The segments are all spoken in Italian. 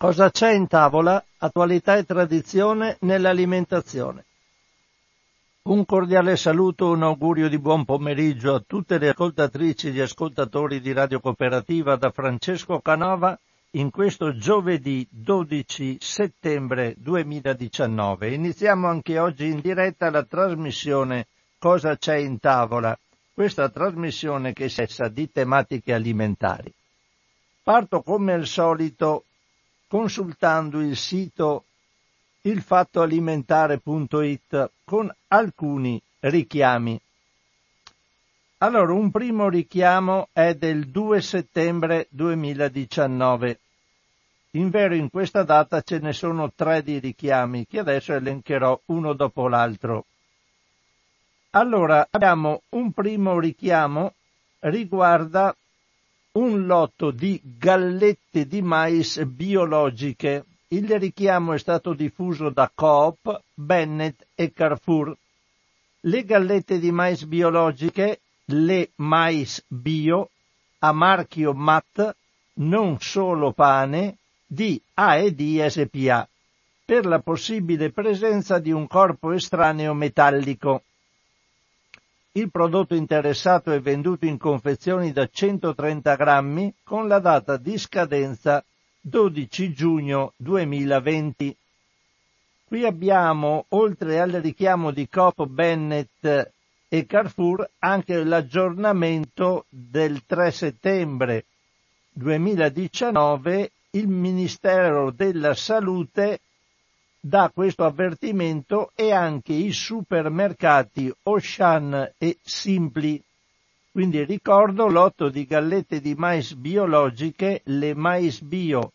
Cosa c'è in tavola? Attualità e tradizione nell'alimentazione. Un cordiale saluto, un augurio di buon pomeriggio a tutte le ascoltatrici e gli ascoltatori di Radio Cooperativa da Francesco Canova in questo giovedì 12 settembre 2019. Iniziamo anche oggi in diretta la trasmissione Cosa c'è in tavola? Questa trasmissione che cessa di tematiche alimentari. Parto come al solito consultando il sito ilfattoalimentare.it con alcuni richiami. Allora, un primo richiamo è del 2 settembre 2019. In vero in questa data ce ne sono tre di richiami che adesso elencherò uno dopo l'altro. Allora, abbiamo un primo richiamo riguarda un lotto di gallette di mais biologiche. Il richiamo è stato diffuso da Coop, Bennett e Carrefour. Le gallette di mais biologiche, le mais bio, a marchio MAT, non solo pane, di AED SPA, per la possibile presenza di un corpo estraneo metallico. Il prodotto interessato è venduto in confezioni da 130 grammi con la data di scadenza 12 giugno 2020. Qui abbiamo, oltre al richiamo di Coop Bennett e Carrefour, anche l'aggiornamento del 3 settembre 2019 il Ministero della Salute dà questo avvertimento e anche i supermercati Ocean e Simpli. Quindi ricordo l'otto di gallette di mais biologiche, le mais bio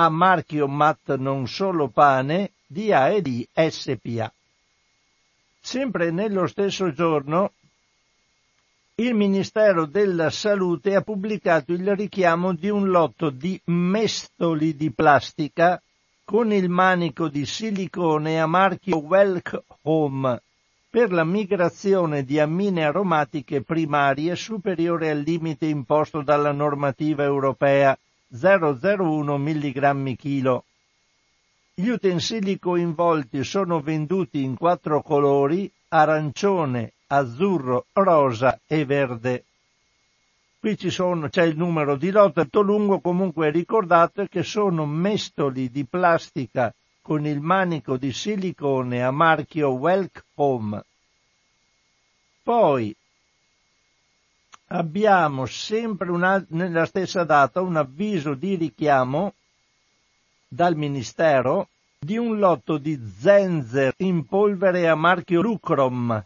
a marchio MAT non solo pane di A e di SPA. Sempre nello stesso giorno il Ministero della Salute ha pubblicato il richiamo di un lotto di mestoli di plastica con il manico di silicone a marchio Welk Home per la migrazione di ammine aromatiche primarie superiore al limite imposto dalla normativa europea 001 mg kg. Gli utensili coinvolti sono venduti in quattro colori arancione, azzurro, rosa e verde. Qui ci sono, c'è il numero di lotto molto lungo, comunque ricordate che sono mestoli di plastica con il manico di silicone a marchio Welk Home. Poi abbiamo sempre una, nella stessa data un avviso di richiamo dal Ministero di un lotto di Zenzer in polvere a marchio Lucrom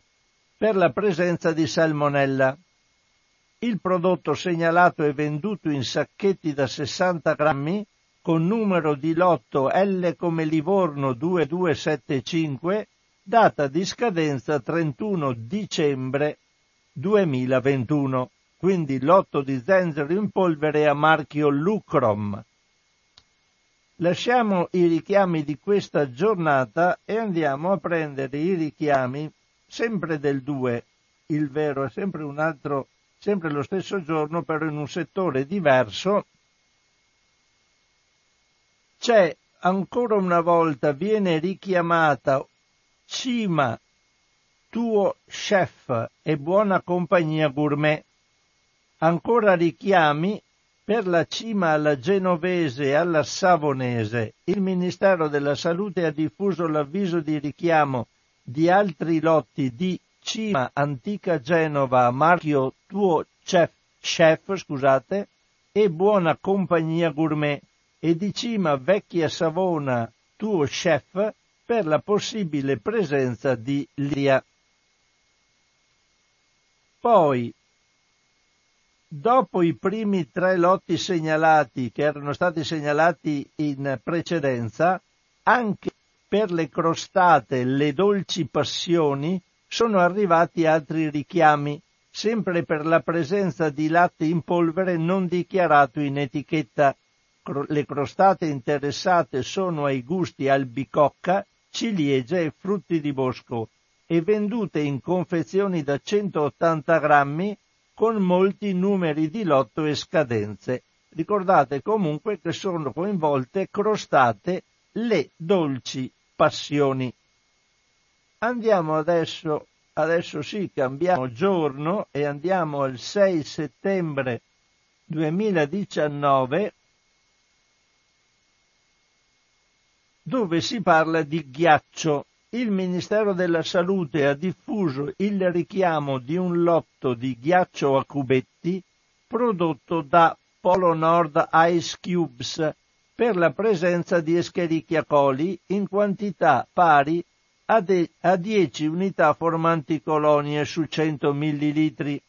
per la presenza di salmonella. Il prodotto segnalato è venduto in sacchetti da 60 grammi con numero di lotto L come Livorno 2275, data di scadenza 31 dicembre 2021. Quindi lotto di zenzero in polvere a marchio Lucrom. Lasciamo i richiami di questa giornata e andiamo a prendere i richiami sempre del 2. Il vero è sempre un altro sempre lo stesso giorno, però in un settore diverso, c'è ancora una volta, viene richiamata Cima, tuo chef e buona compagnia gourmet. Ancora richiami per la cima alla genovese e alla savonese. Il Ministero della Salute ha diffuso l'avviso di richiamo di altri lotti di Cima Antica Genova marchio Tuo Chef, chef scusate, e Buona Compagnia Gourmet e di Cima Vecchia Savona Tuo Chef per la possibile presenza di Liria. Poi, dopo i primi tre lotti segnalati che erano stati segnalati in precedenza, anche per le crostate, le dolci passioni, sono arrivati altri richiami, sempre per la presenza di latte in polvere non dichiarato in etichetta. Le crostate interessate sono ai gusti albicocca, ciliegie e frutti di bosco e vendute in confezioni da 180 grammi con molti numeri di lotto e scadenze. Ricordate comunque che sono coinvolte crostate le dolci passioni. Andiamo adesso, adesso sì, cambiamo giorno e andiamo al 6 settembre 2019 dove si parla di ghiaccio. Il Ministero della Salute ha diffuso il richiamo di un lotto di ghiaccio a cubetti prodotto da Polo Nord Ice Cubes per la presenza di Escherichia coli in quantità pari a, de- a 10 unità formanti colonie su 100 ml.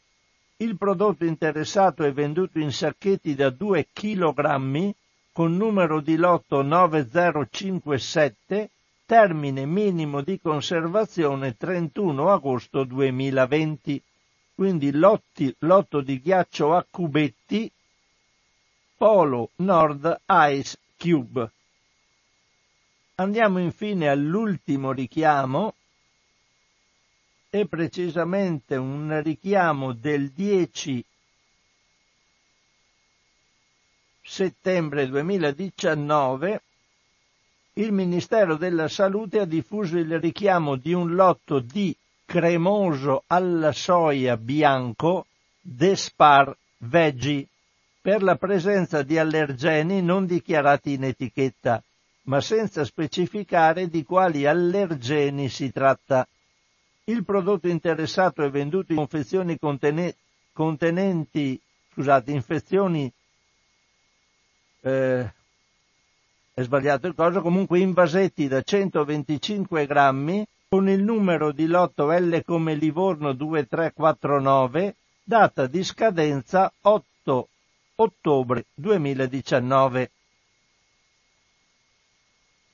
Il prodotto interessato è venduto in sacchetti da 2 kg con numero di lotto 9057, termine minimo di conservazione 31 agosto 2020. Quindi lotti, lotto di ghiaccio a cubetti Polo Nord Ice Cube. Andiamo infine all'ultimo richiamo e precisamente un richiamo del 10 settembre 2019 il Ministero della Salute ha diffuso il richiamo di un lotto di cremoso alla soia bianco Despar Veggie per la presenza di allergeni non dichiarati in etichetta, ma senza specificare di quali allergeni si tratta. Il prodotto interessato è venduto in confezioni contene- contenenti scusate, infezioni eh, è sbagliato il coso, comunque in vasetti da 125 grammi con il numero di lotto L come Livorno 2349, data di scadenza 8 ottobre 2019.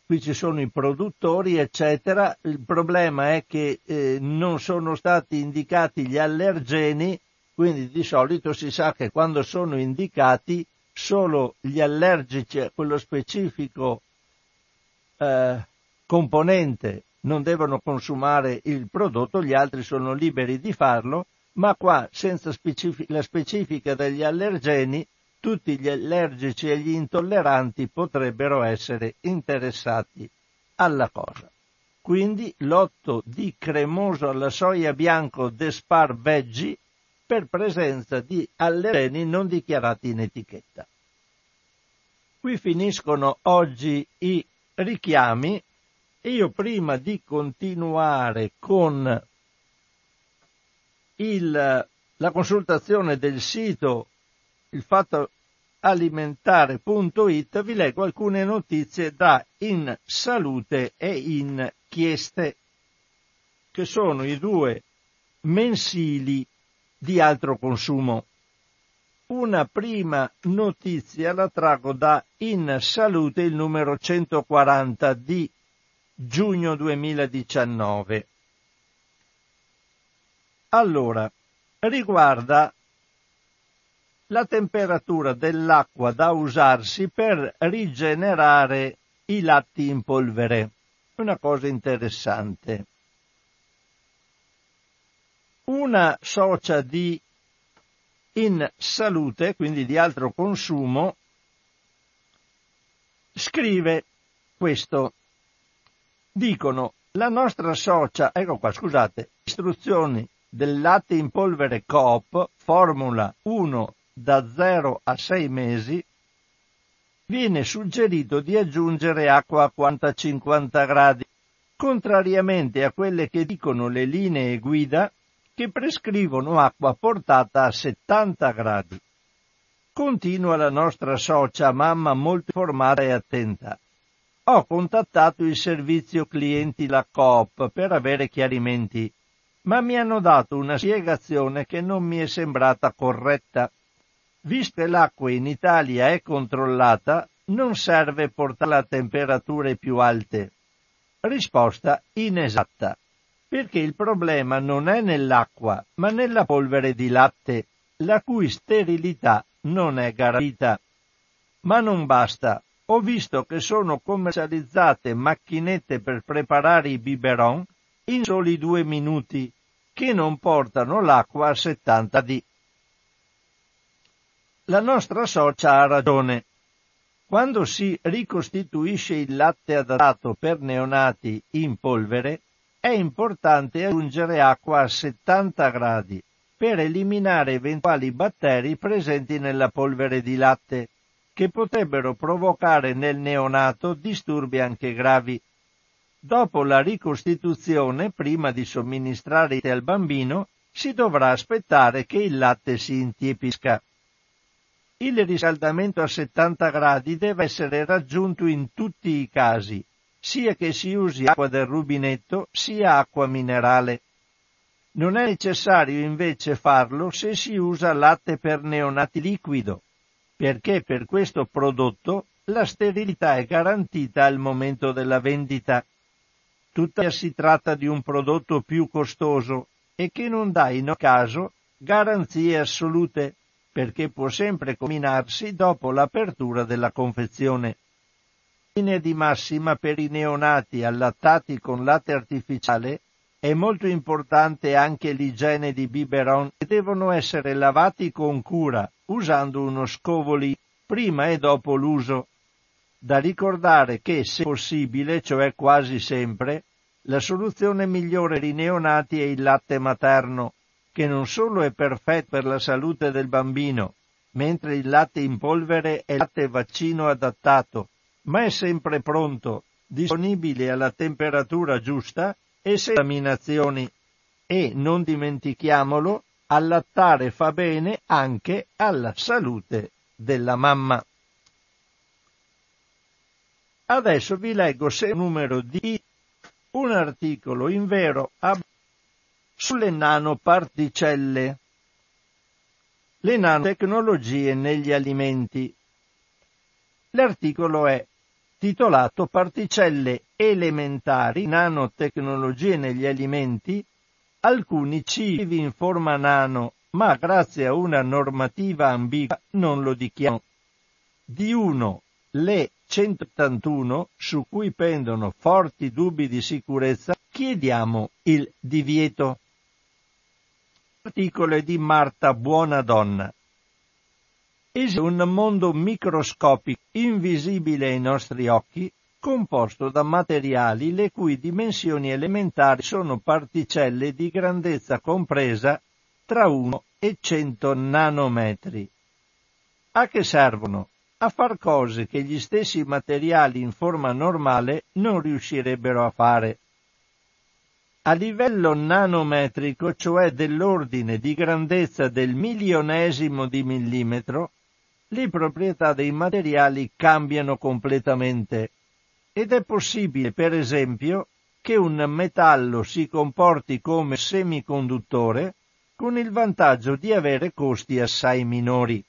Qui ci sono i produttori, eccetera. Il problema è che eh, non sono stati indicati gli allergeni, quindi di solito si sa che quando sono indicati solo gli allergici a quello specifico eh, componente non devono consumare il prodotto, gli altri sono liberi di farlo ma qua senza specific- la specifica degli allergeni tutti gli allergici e gli intolleranti potrebbero essere interessati alla cosa. Quindi lotto di cremoso alla soia bianco Despar Veggie per presenza di allergeni non dichiarati in etichetta. Qui finiscono oggi i richiami e io prima di continuare con il, la consultazione del sito il fatto alimentare.it vi leggo alcune notizie da In Salute e In Chieste, che sono i due mensili di altro consumo. Una prima notizia la trago da In Salute, il numero 140 di giugno 2019. Allora, riguarda la temperatura dell'acqua da usarsi per rigenerare i latti in polvere. Una cosa interessante. Una socia di in salute, quindi di altro consumo, scrive questo. Dicono, la nostra socia, ecco qua, scusate, istruzioni del latte in polvere Coop, formula 1 da 0 a 6 mesi, viene suggerito di aggiungere acqua a 40-50 gradi, contrariamente a quelle che dicono le linee guida che prescrivono acqua portata a 70 gradi. Continua la nostra socia, mamma molto informata e attenta. Ho contattato il servizio clienti la Coop per avere chiarimenti ma mi hanno dato una spiegazione che non mi è sembrata corretta. Visto che l'acqua in Italia è controllata, non serve portarla a temperature più alte. Risposta inesatta, perché il problema non è nell'acqua, ma nella polvere di latte, la cui sterilità non è garantita. Ma non basta. Ho visto che sono commercializzate macchinette per preparare i biberon in soli due minuti, che non portano l'acqua a 70 D. La nostra socia ha ragione. Quando si ricostituisce il latte adattato per neonati in polvere, è importante aggiungere acqua a 70 gradi per eliminare eventuali batteri presenti nella polvere di latte, che potrebbero provocare nel neonato disturbi anche gravi. Dopo la ricostituzione, prima di somministrare al bambino, si dovrà aspettare che il latte si intiepisca. Il riscaldamento a 70 gradi deve essere raggiunto in tutti i casi, sia che si usi acqua del rubinetto sia acqua minerale. Non è necessario invece farlo se si usa latte per neonati liquido, perché per questo prodotto la sterilità è garantita al momento della vendita. Tuttavia si tratta di un prodotto più costoso e che non dà in caso garanzie assolute perché può sempre combinarsi dopo l'apertura della confezione. Linea di massima per i neonati allattati con latte artificiale è molto importante anche l'igiene di biberon e devono essere lavati con cura, usando uno scovoli prima e dopo l'uso. Da ricordare che, se possibile, cioè quasi sempre, la soluzione migliore per i neonati è il latte materno, che non solo è perfetto per la salute del bambino, mentre il latte in polvere è latte vaccino adattato, ma è sempre pronto, disponibile alla temperatura giusta e senza contaminazioni. E, non dimentichiamolo, allattare fa bene anche alla salute della mamma. Adesso vi leggo se numero di un articolo in vero ab- sulle nanoparticelle, le nanotecnologie negli alimenti. L'articolo è titolato Particelle elementari, nanotecnologie negli alimenti, alcuni cibi in forma nano, ma grazie a una normativa ambigua non lo dichiarano. Di uno, le 181, su cui pendono forti dubbi di sicurezza, chiediamo il divieto articolo di Marta Buonadonna. Esiste un mondo microscopico, invisibile ai nostri occhi, composto da materiali le cui dimensioni elementari sono particelle di grandezza compresa tra 1 e 100 nanometri. A che servono? A far cose che gli stessi materiali in forma normale non riuscirebbero a fare. A livello nanometrico, cioè dell'ordine di grandezza del milionesimo di millimetro, le proprietà dei materiali cambiano completamente ed è possibile, per esempio, che un metallo si comporti come semiconduttore con il vantaggio di avere costi assai minori.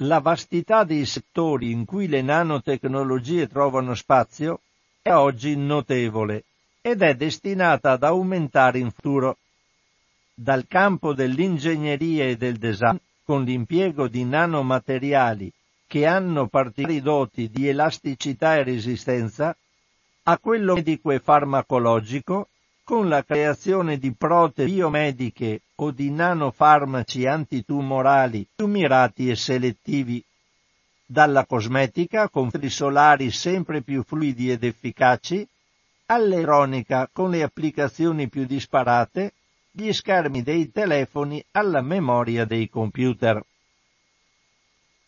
La vastità dei settori in cui le nanotecnologie trovano spazio è oggi notevole ed è destinata ad aumentare in futuro. Dal campo dell'ingegneria e del design, con l'impiego di nanomateriali che hanno particolari doti di elasticità e resistenza, a quello medico e farmacologico, con la creazione di protesi biomediche o di nanofarmaci antitumorali più mirati e selettivi, dalla cosmetica con filtri solari sempre più fluidi ed efficaci, all'elettronica con le applicazioni più disparate, gli schermi dei telefoni alla memoria dei computer.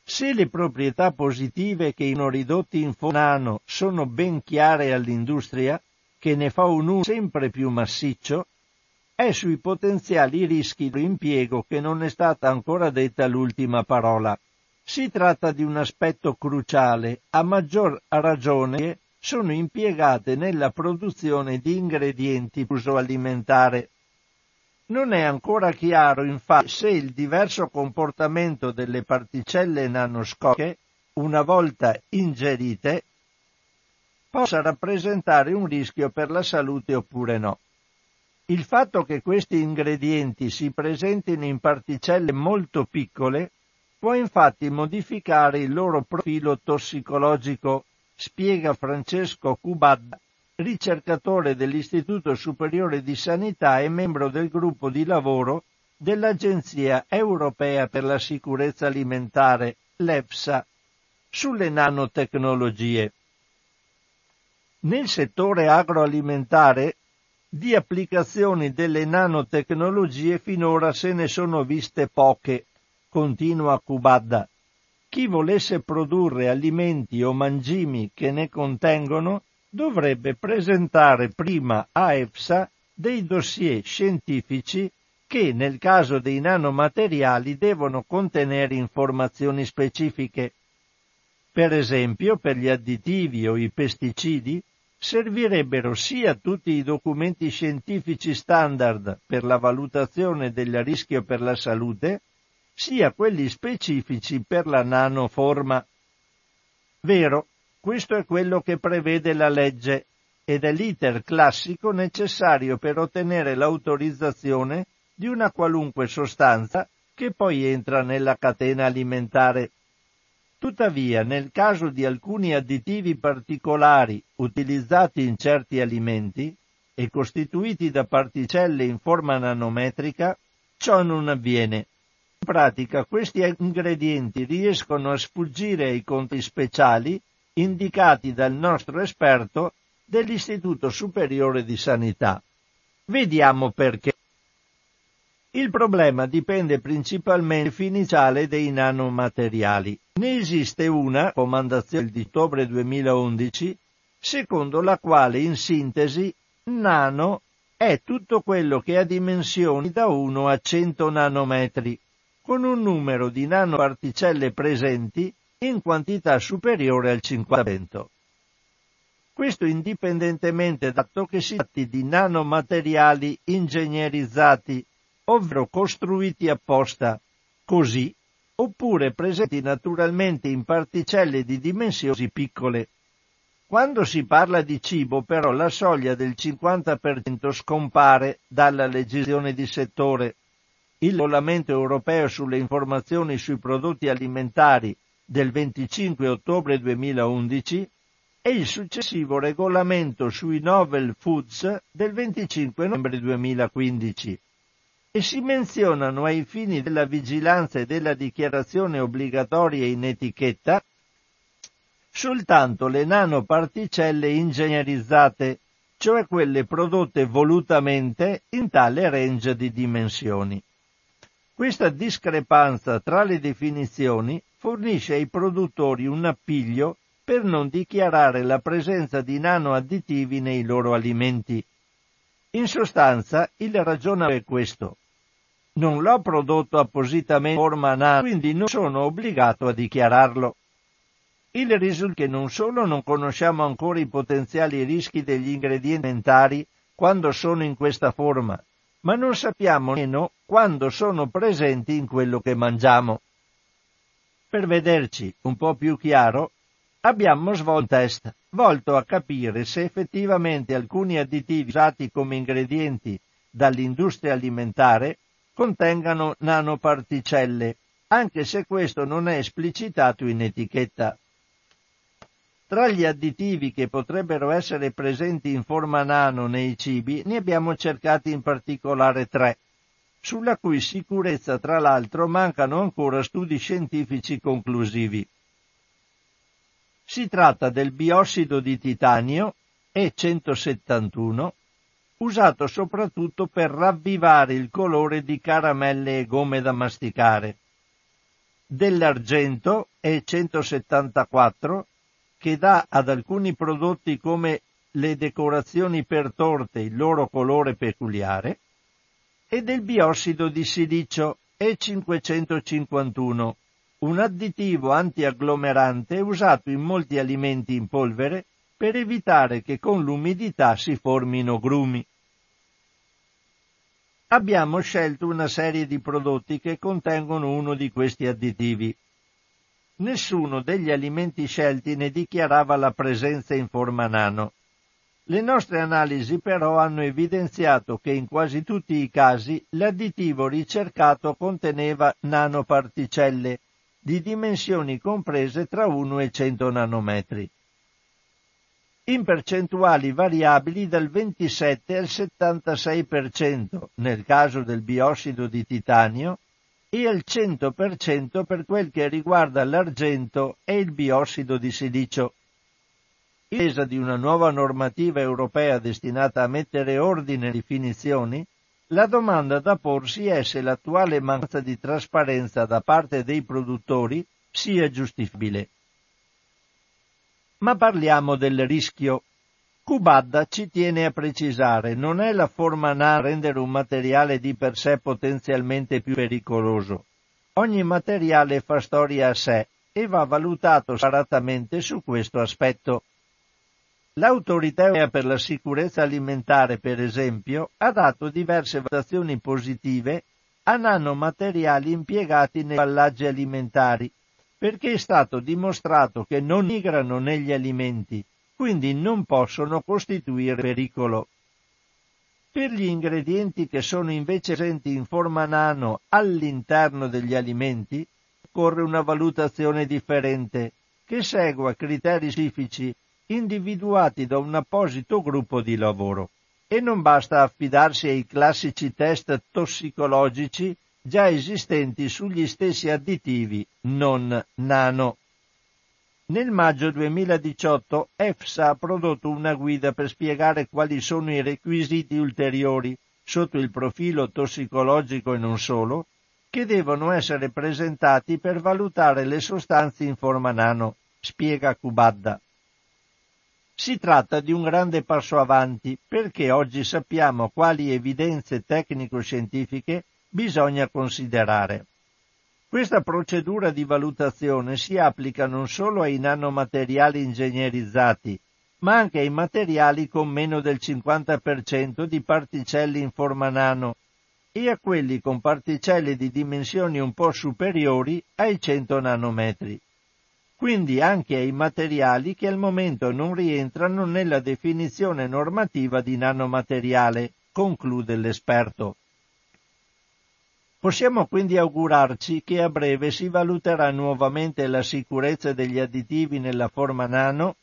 Se le proprietà positive che hanno ridotti in fonano sono ben chiare all'industria, che ne fa un uso sempre più massiccio, è sui potenziali rischi di impiego che non è stata ancora detta l'ultima parola. Si tratta di un aspetto cruciale, a maggior ragione sono impiegate nella produzione di ingredienti uso alimentare. Non è ancora chiaro infatti se il diverso comportamento delle particelle nanoscopiche, una volta ingerite, possa rappresentare un rischio per la salute oppure no. Il fatto che questi ingredienti si presentino in particelle molto piccole può infatti modificare il loro profilo tossicologico spiega Francesco Cubad, ricercatore dell'Istituto Superiore di Sanità e membro del gruppo di lavoro dell'Agenzia europea per la sicurezza alimentare, l'EFSA, sulle nanotecnologie. Nel settore agroalimentare di applicazioni delle nanotecnologie finora se ne sono viste poche, continua Kubadda. Chi volesse produrre alimenti o mangimi che ne contengono dovrebbe presentare prima a EFSA dei dossier scientifici che nel caso dei nanomateriali devono contenere informazioni specifiche. Per esempio, per gli additivi o i pesticidi servirebbero sia tutti i documenti scientifici standard per la valutazione del rischio per la salute, sia quelli specifici per la nanoforma. Vero, questo è quello che prevede la legge ed è l'iter classico necessario per ottenere l'autorizzazione di una qualunque sostanza che poi entra nella catena alimentare. Tuttavia, nel caso di alcuni additivi particolari utilizzati in certi alimenti e costituiti da particelle in forma nanometrica, ciò non avviene. In pratica questi ingredienti riescono a sfuggire ai conti speciali indicati dal nostro esperto dell'Istituto Superiore di Sanità. Vediamo perché. Il problema dipende principalmente dall'iniziale dei nanomateriali. Ne esiste una, raccomandazione di ottobre 2011, secondo la quale in sintesi nano è tutto quello che ha dimensioni da 1 a 100 nanometri, con un numero di nanoparticelle presenti in quantità superiore al 50%. Questo indipendentemente dal che si tratti di nanomateriali ingegnerizzati ovvero costruiti apposta, così, oppure presenti naturalmente in particelle di dimensioni piccole. Quando si parla di cibo però la soglia del 50% scompare dalla legislazione di settore. Il regolamento europeo sulle informazioni sui prodotti alimentari del 25 ottobre 2011 e il successivo regolamento sui novel foods del 25 novembre 2015 e si menzionano ai fini della vigilanza e della dichiarazione obbligatoria in etichetta soltanto le nanoparticelle ingegnerizzate, cioè quelle prodotte volutamente in tale range di dimensioni. Questa discrepanza tra le definizioni fornisce ai produttori un appiglio per non dichiarare la presenza di nanoadditivi nei loro alimenti. In sostanza, il ragionamento è questo. Non l'ho prodotto appositamente in forma nano, quindi non sono obbligato a dichiararlo. Il risultato è che non solo non conosciamo ancora i potenziali rischi degli ingredienti alimentari quando sono in questa forma, ma non sappiamo nemmeno quando sono presenti in quello che mangiamo. Per vederci un po' più chiaro, abbiamo svolto un test volto a capire se effettivamente alcuni additivi usati come ingredienti dall'industria alimentare contengano nanoparticelle, anche se questo non è esplicitato in etichetta. Tra gli additivi che potrebbero essere presenti in forma nano nei cibi ne abbiamo cercati in particolare tre, sulla cui sicurezza tra l'altro mancano ancora studi scientifici conclusivi. Si tratta del biossido di titanio E171, usato soprattutto per ravvivare il colore di caramelle e gomme da masticare, dell'argento E174, che dà ad alcuni prodotti come le decorazioni per torte il loro colore peculiare, e del biossido di silicio E551, un additivo antiagglomerante usato in molti alimenti in polvere per evitare che con l'umidità si formino grumi. Abbiamo scelto una serie di prodotti che contengono uno di questi additivi. Nessuno degli alimenti scelti ne dichiarava la presenza in forma nano. Le nostre analisi però hanno evidenziato che in quasi tutti i casi l'additivo ricercato conteneva nanoparticelle, di dimensioni comprese tra 1 e 100 nanometri. in percentuali variabili dal 27 al 76% nel caso del biossido di titanio e al 100% per quel che riguarda l'argento e il biossido di silicio. In attesa di una nuova normativa europea destinata a mettere ordine e definizioni, la domanda da porsi è se l'attuale mancanza di trasparenza da parte dei produttori sia giustificabile. Ma parliamo del rischio. Cubadda ci tiene a precisare, non è la forma NA a rendere un materiale di per sé potenzialmente più pericoloso. Ogni materiale fa storia a sé e va valutato separatamente su questo aspetto. L'autorità europea per la sicurezza alimentare, per esempio, ha dato diverse valutazioni positive a nanomateriali impiegati nei ballaggi alimentari, perché è stato dimostrato che non migrano negli alimenti, quindi non possono costituire pericolo. Per gli ingredienti che sono invece presenti in forma nano all'interno degli alimenti, occorre una valutazione differente, che segua criteri specifici individuati da un apposito gruppo di lavoro. E non basta affidarsi ai classici test tossicologici già esistenti sugli stessi additivi non nano. Nel maggio 2018 EFSA ha prodotto una guida per spiegare quali sono i requisiti ulteriori sotto il profilo tossicologico e non solo, che devono essere presentati per valutare le sostanze in forma nano, spiega Cubadda. Si tratta di un grande passo avanti perché oggi sappiamo quali evidenze tecnico-scientifiche bisogna considerare. Questa procedura di valutazione si applica non solo ai nanomateriali ingegnerizzati, ma anche ai materiali con meno del 50% di particelle in forma nano e a quelli con particelle di dimensioni un po' superiori ai 100 nanometri. Quindi anche ai materiali che al momento non rientrano nella definizione normativa di nanomateriale, conclude l'esperto. Possiamo quindi augurarci che a breve si valuterà nuovamente la sicurezza degli additivi nella forma nano?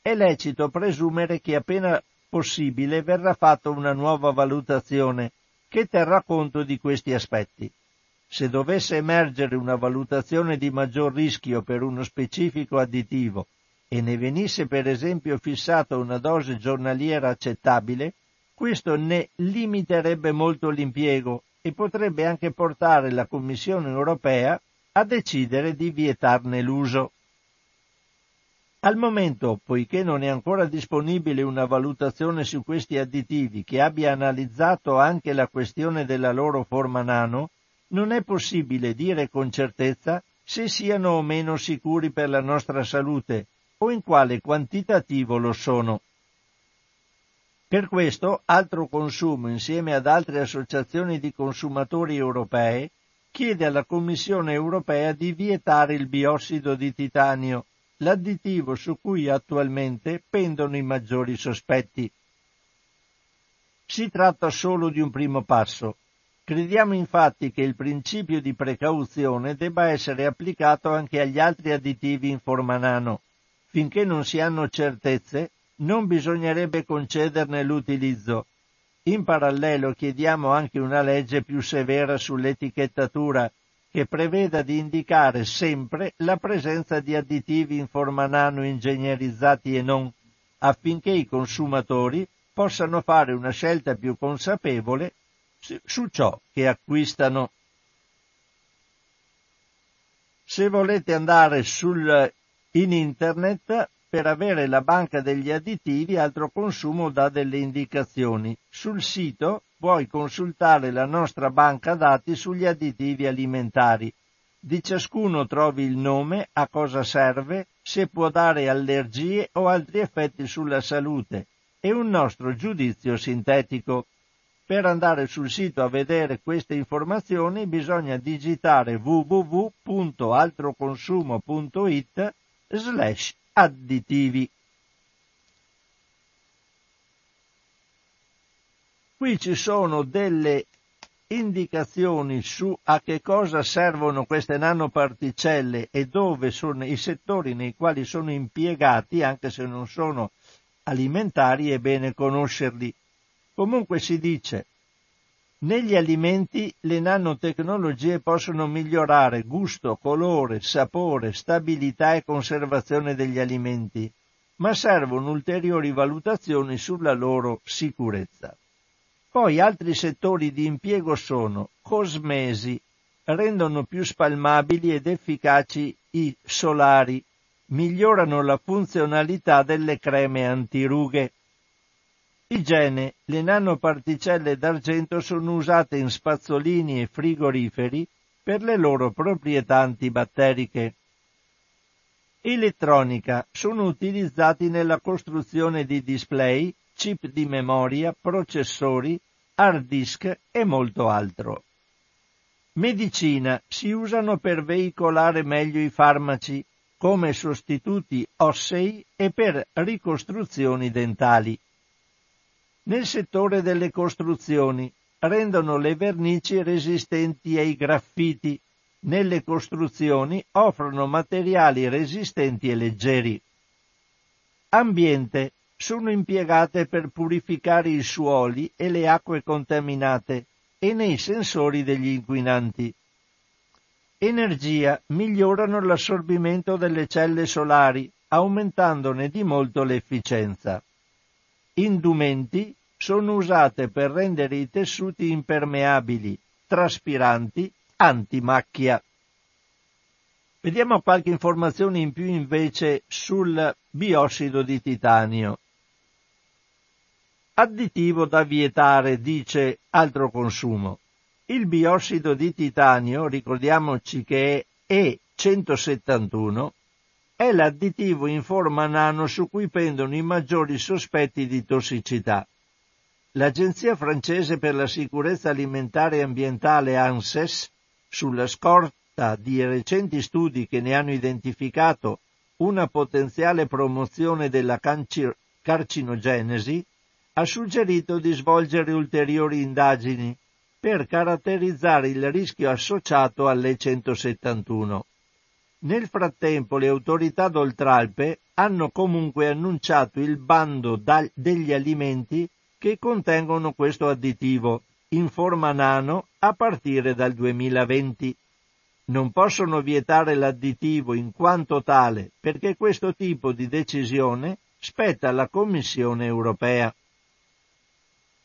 È lecito presumere che appena possibile verrà fatta una nuova valutazione che terrà conto di questi aspetti. Se dovesse emergere una valutazione di maggior rischio per uno specifico additivo e ne venisse per esempio fissata una dose giornaliera accettabile, questo ne limiterebbe molto l'impiego e potrebbe anche portare la Commissione europea a decidere di vietarne l'uso. Al momento, poiché non è ancora disponibile una valutazione su questi additivi che abbia analizzato anche la questione della loro forma nano, non è possibile dire con certezza se siano o meno sicuri per la nostra salute o in quale quantitativo lo sono. Per questo Altro Consumo, insieme ad altre associazioni di consumatori europee, chiede alla Commissione europea di vietare il biossido di titanio, l'additivo su cui attualmente pendono i maggiori sospetti. Si tratta solo di un primo passo. Crediamo infatti che il principio di precauzione debba essere applicato anche agli altri additivi in forma nano. Finché non si hanno certezze, non bisognerebbe concederne l'utilizzo. In parallelo chiediamo anche una legge più severa sull'etichettatura che preveda di indicare sempre la presenza di additivi in forma nano ingegnerizzati e non, affinché i consumatori possano fare una scelta più consapevole su ciò che acquistano. Se volete andare sul, in internet per avere la banca degli additivi altro consumo dà delle indicazioni. Sul sito puoi consultare la nostra banca dati sugli additivi alimentari. Di ciascuno trovi il nome, a cosa serve, se può dare allergie o altri effetti sulla salute e un nostro giudizio sintetico. Per andare sul sito a vedere queste informazioni bisogna digitare www.altroconsumo.it slash additivi. Qui ci sono delle indicazioni su a che cosa servono queste nanoparticelle e dove sono i settori nei quali sono impiegati, anche se non sono alimentari, è bene conoscerli. Comunque si dice, negli alimenti le nanotecnologie possono migliorare gusto, colore, sapore, stabilità e conservazione degli alimenti, ma servono ulteriori valutazioni sulla loro sicurezza. Poi altri settori di impiego sono cosmesi, rendono più spalmabili ed efficaci i solari, migliorano la funzionalità delle creme antirughe. Igiene, le nanoparticelle d'argento sono usate in spazzolini e frigoriferi per le loro proprietà antibatteriche. Elettronica sono utilizzati nella costruzione di display, chip di memoria, processori, hard disk e molto altro. Medicina si usano per veicolare meglio i farmaci come sostituti ossei e per ricostruzioni dentali. Nel settore delle costruzioni rendono le vernici resistenti ai graffiti. Nelle costruzioni offrono materiali resistenti e leggeri. Ambiente sono impiegate per purificare i suoli e le acque contaminate e nei sensori degli inquinanti. Energia migliorano l'assorbimento delle celle solari, aumentandone di molto l'efficienza. Indumenti sono usate per rendere i tessuti impermeabili, traspiranti, antimacchia. Vediamo qualche informazione in più invece sul biossido di titanio. Additivo da vietare, dice altro consumo. Il biossido di titanio, ricordiamoci che è E171, è l'additivo in forma nano su cui pendono i maggiori sospetti di tossicità. L'Agenzia francese per la sicurezza alimentare e ambientale ANSES, sulla scorta di recenti studi che ne hanno identificato una potenziale promozione della carcinogenesi, ha suggerito di svolgere ulteriori indagini per caratterizzare il rischio associato alle 171. Nel frattempo le autorità d'Oltralpe hanno comunque annunciato il bando degli alimenti che contengono questo additivo in forma nano a partire dal 2020. Non possono vietare l'additivo in quanto tale perché questo tipo di decisione spetta alla Commissione europea.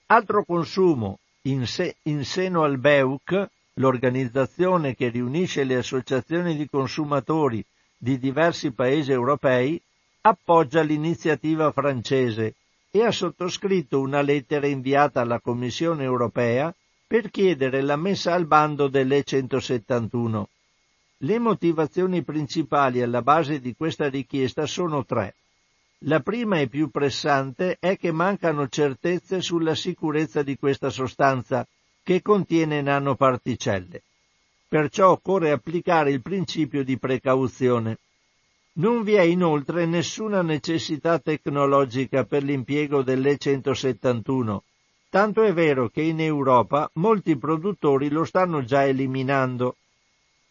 Altro consumo in, se, in seno al BEUC, l'organizzazione che riunisce le associazioni di consumatori di diversi paesi europei, appoggia l'iniziativa francese e ha sottoscritto una lettera inviata alla Commissione europea per chiedere la messa al bando delle 171. Le motivazioni principali alla base di questa richiesta sono tre. La prima e più pressante è che mancano certezze sulla sicurezza di questa sostanza, che contiene nanoparticelle. Perciò occorre applicare il principio di precauzione. Non vi è inoltre nessuna necessità tecnologica per l'impiego dell'E171, tanto è vero che in Europa molti produttori lo stanno già eliminando.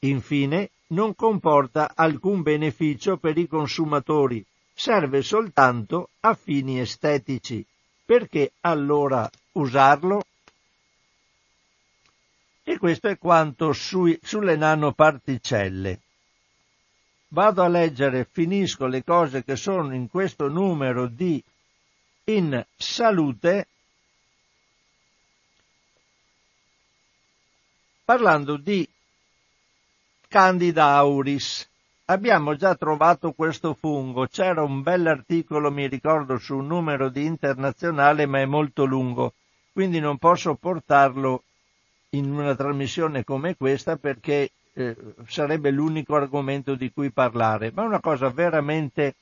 Infine, non comporta alcun beneficio per i consumatori, serve soltanto a fini estetici. Perché allora usarlo? E questo è quanto sui, sulle nanoparticelle. Vado a leggere, finisco le cose che sono in questo numero di In Salute, parlando di Candida auris abbiamo già trovato questo fungo. C'era un bell'articolo, mi ricordo, su un numero di internazionale, ma è molto lungo, quindi non posso portarlo in una trasmissione come questa perché eh, sarebbe l'unico argomento di cui parlare. Ma è una cosa veramente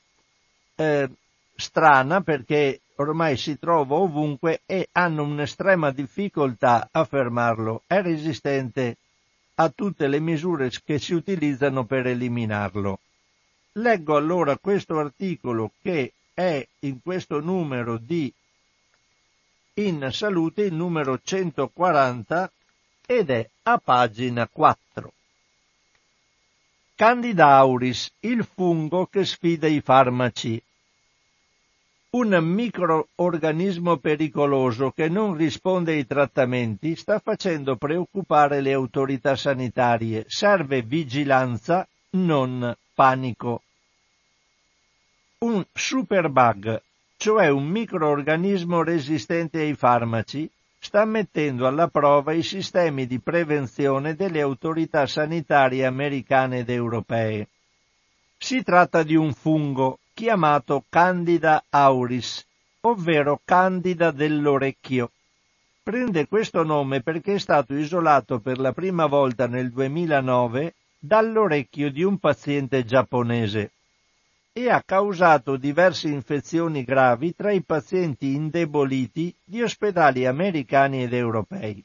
eh, strana perché ormai si trova ovunque e hanno un'estrema difficoltà a fermarlo. È resistente a tutte le misure che si utilizzano per eliminarlo. Leggo allora questo articolo che è in questo numero di In Salute, il numero 140, ed è a pagina 4. Candida auris, il fungo che sfida i farmaci. Un microorganismo pericoloso che non risponde ai trattamenti sta facendo preoccupare le autorità sanitarie. Serve vigilanza, non panico. Un superbug, cioè un microorganismo resistente ai farmaci, sta mettendo alla prova i sistemi di prevenzione delle autorità sanitarie americane ed europee. Si tratta di un fungo chiamato Candida auris, ovvero Candida dell'orecchio. Prende questo nome perché è stato isolato per la prima volta nel 2009 dall'orecchio di un paziente giapponese e ha causato diverse infezioni gravi tra i pazienti indeboliti di ospedali americani ed europei.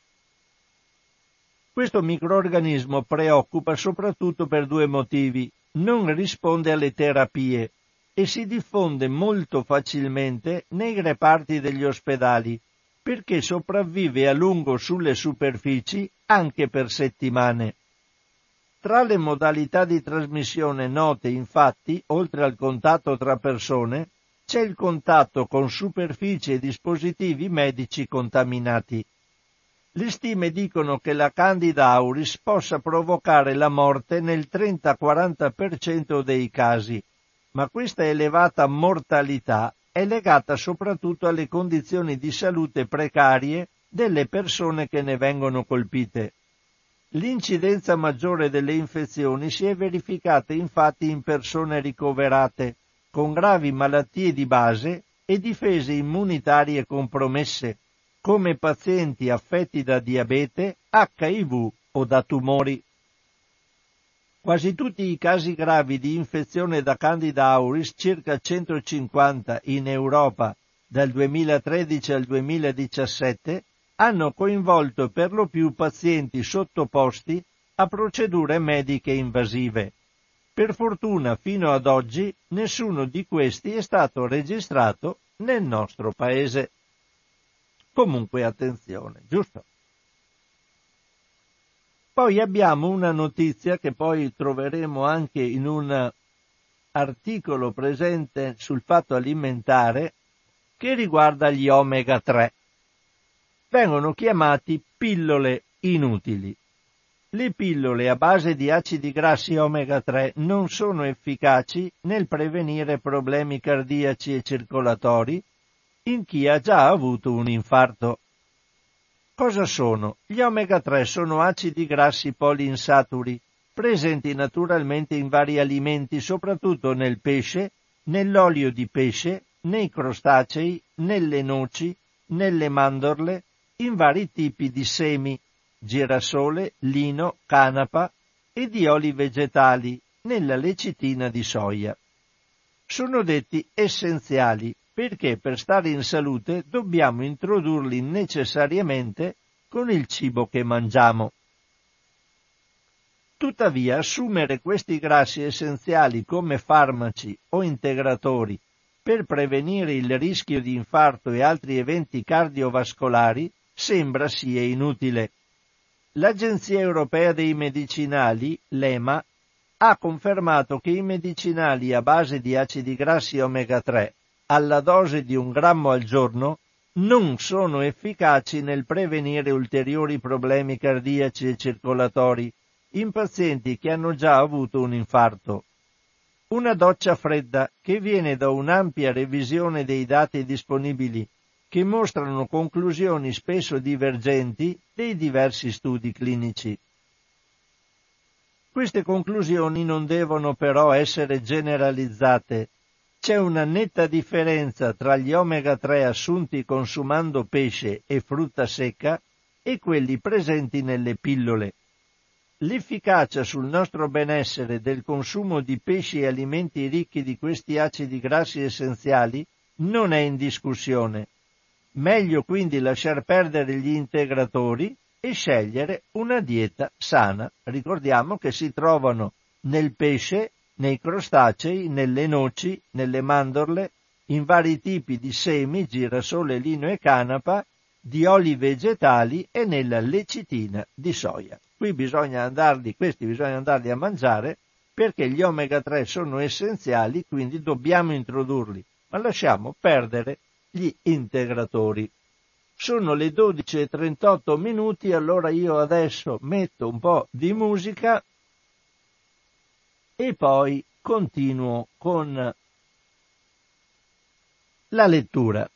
Questo microorganismo preoccupa soprattutto per due motivi. Non risponde alle terapie e si diffonde molto facilmente nei reparti degli ospedali perché sopravvive a lungo sulle superfici anche per settimane. Tra le modalità di trasmissione note, infatti, oltre al contatto tra persone, c'è il contatto con superfici e dispositivi medici contaminati. Le stime dicono che la Candida auris possa provocare la morte nel 30-40% dei casi ma questa elevata mortalità è legata soprattutto alle condizioni di salute precarie delle persone che ne vengono colpite. L'incidenza maggiore delle infezioni si è verificata infatti in persone ricoverate, con gravi malattie di base e difese immunitarie compromesse, come pazienti affetti da diabete, HIV o da tumori. Quasi tutti i casi gravi di infezione da Candida auris, circa 150 in Europa dal 2013 al 2017, hanno coinvolto per lo più pazienti sottoposti a procedure mediche invasive. Per fortuna fino ad oggi nessuno di questi è stato registrato nel nostro paese. Comunque attenzione, giusto? Poi abbiamo una notizia che poi troveremo anche in un articolo presente sul fatto alimentare che riguarda gli omega 3. Vengono chiamati pillole inutili. Le pillole a base di acidi grassi omega 3 non sono efficaci nel prevenire problemi cardiaci e circolatori in chi ha già avuto un infarto. Cosa sono? Gli omega 3 sono acidi grassi poliinsaturi, presenti naturalmente in vari alimenti, soprattutto nel pesce, nell'olio di pesce, nei crostacei, nelle noci, nelle mandorle, in vari tipi di semi, girasole, lino, canapa e di oli vegetali, nella lecitina di soia. Sono detti essenziali perché per stare in salute dobbiamo introdurli necessariamente con il cibo che mangiamo. Tuttavia, assumere questi grassi essenziali come farmaci o integratori per prevenire il rischio di infarto e altri eventi cardiovascolari sembra sia inutile. L'Agenzia europea dei medicinali, l'EMA, ha confermato che i medicinali a base di acidi grassi omega 3 alla dose di un grammo al giorno non sono efficaci nel prevenire ulteriori problemi cardiaci e circolatori in pazienti che hanno già avuto un infarto. Una doccia fredda che viene da un'ampia revisione dei dati disponibili che mostrano conclusioni spesso divergenti dei diversi studi clinici. Queste conclusioni non devono però essere generalizzate c'è una netta differenza tra gli omega 3 assunti consumando pesce e frutta secca e quelli presenti nelle pillole. L'efficacia sul nostro benessere del consumo di pesci e alimenti ricchi di questi acidi grassi essenziali non è in discussione. Meglio quindi lasciar perdere gli integratori e scegliere una dieta sana. Ricordiamo che si trovano nel pesce, nei crostacei, nelle noci, nelle mandorle, in vari tipi di semi, girasole, lino e canapa di oli vegetali e nella lecitina di soia. Qui bisogna andarli, questi bisogna andarli a mangiare perché gli omega 3 sono essenziali, quindi dobbiamo introdurli, ma lasciamo perdere gli integratori. Sono le 12.38 minuti, allora io adesso metto un po' di musica e poi continuo con la lettura.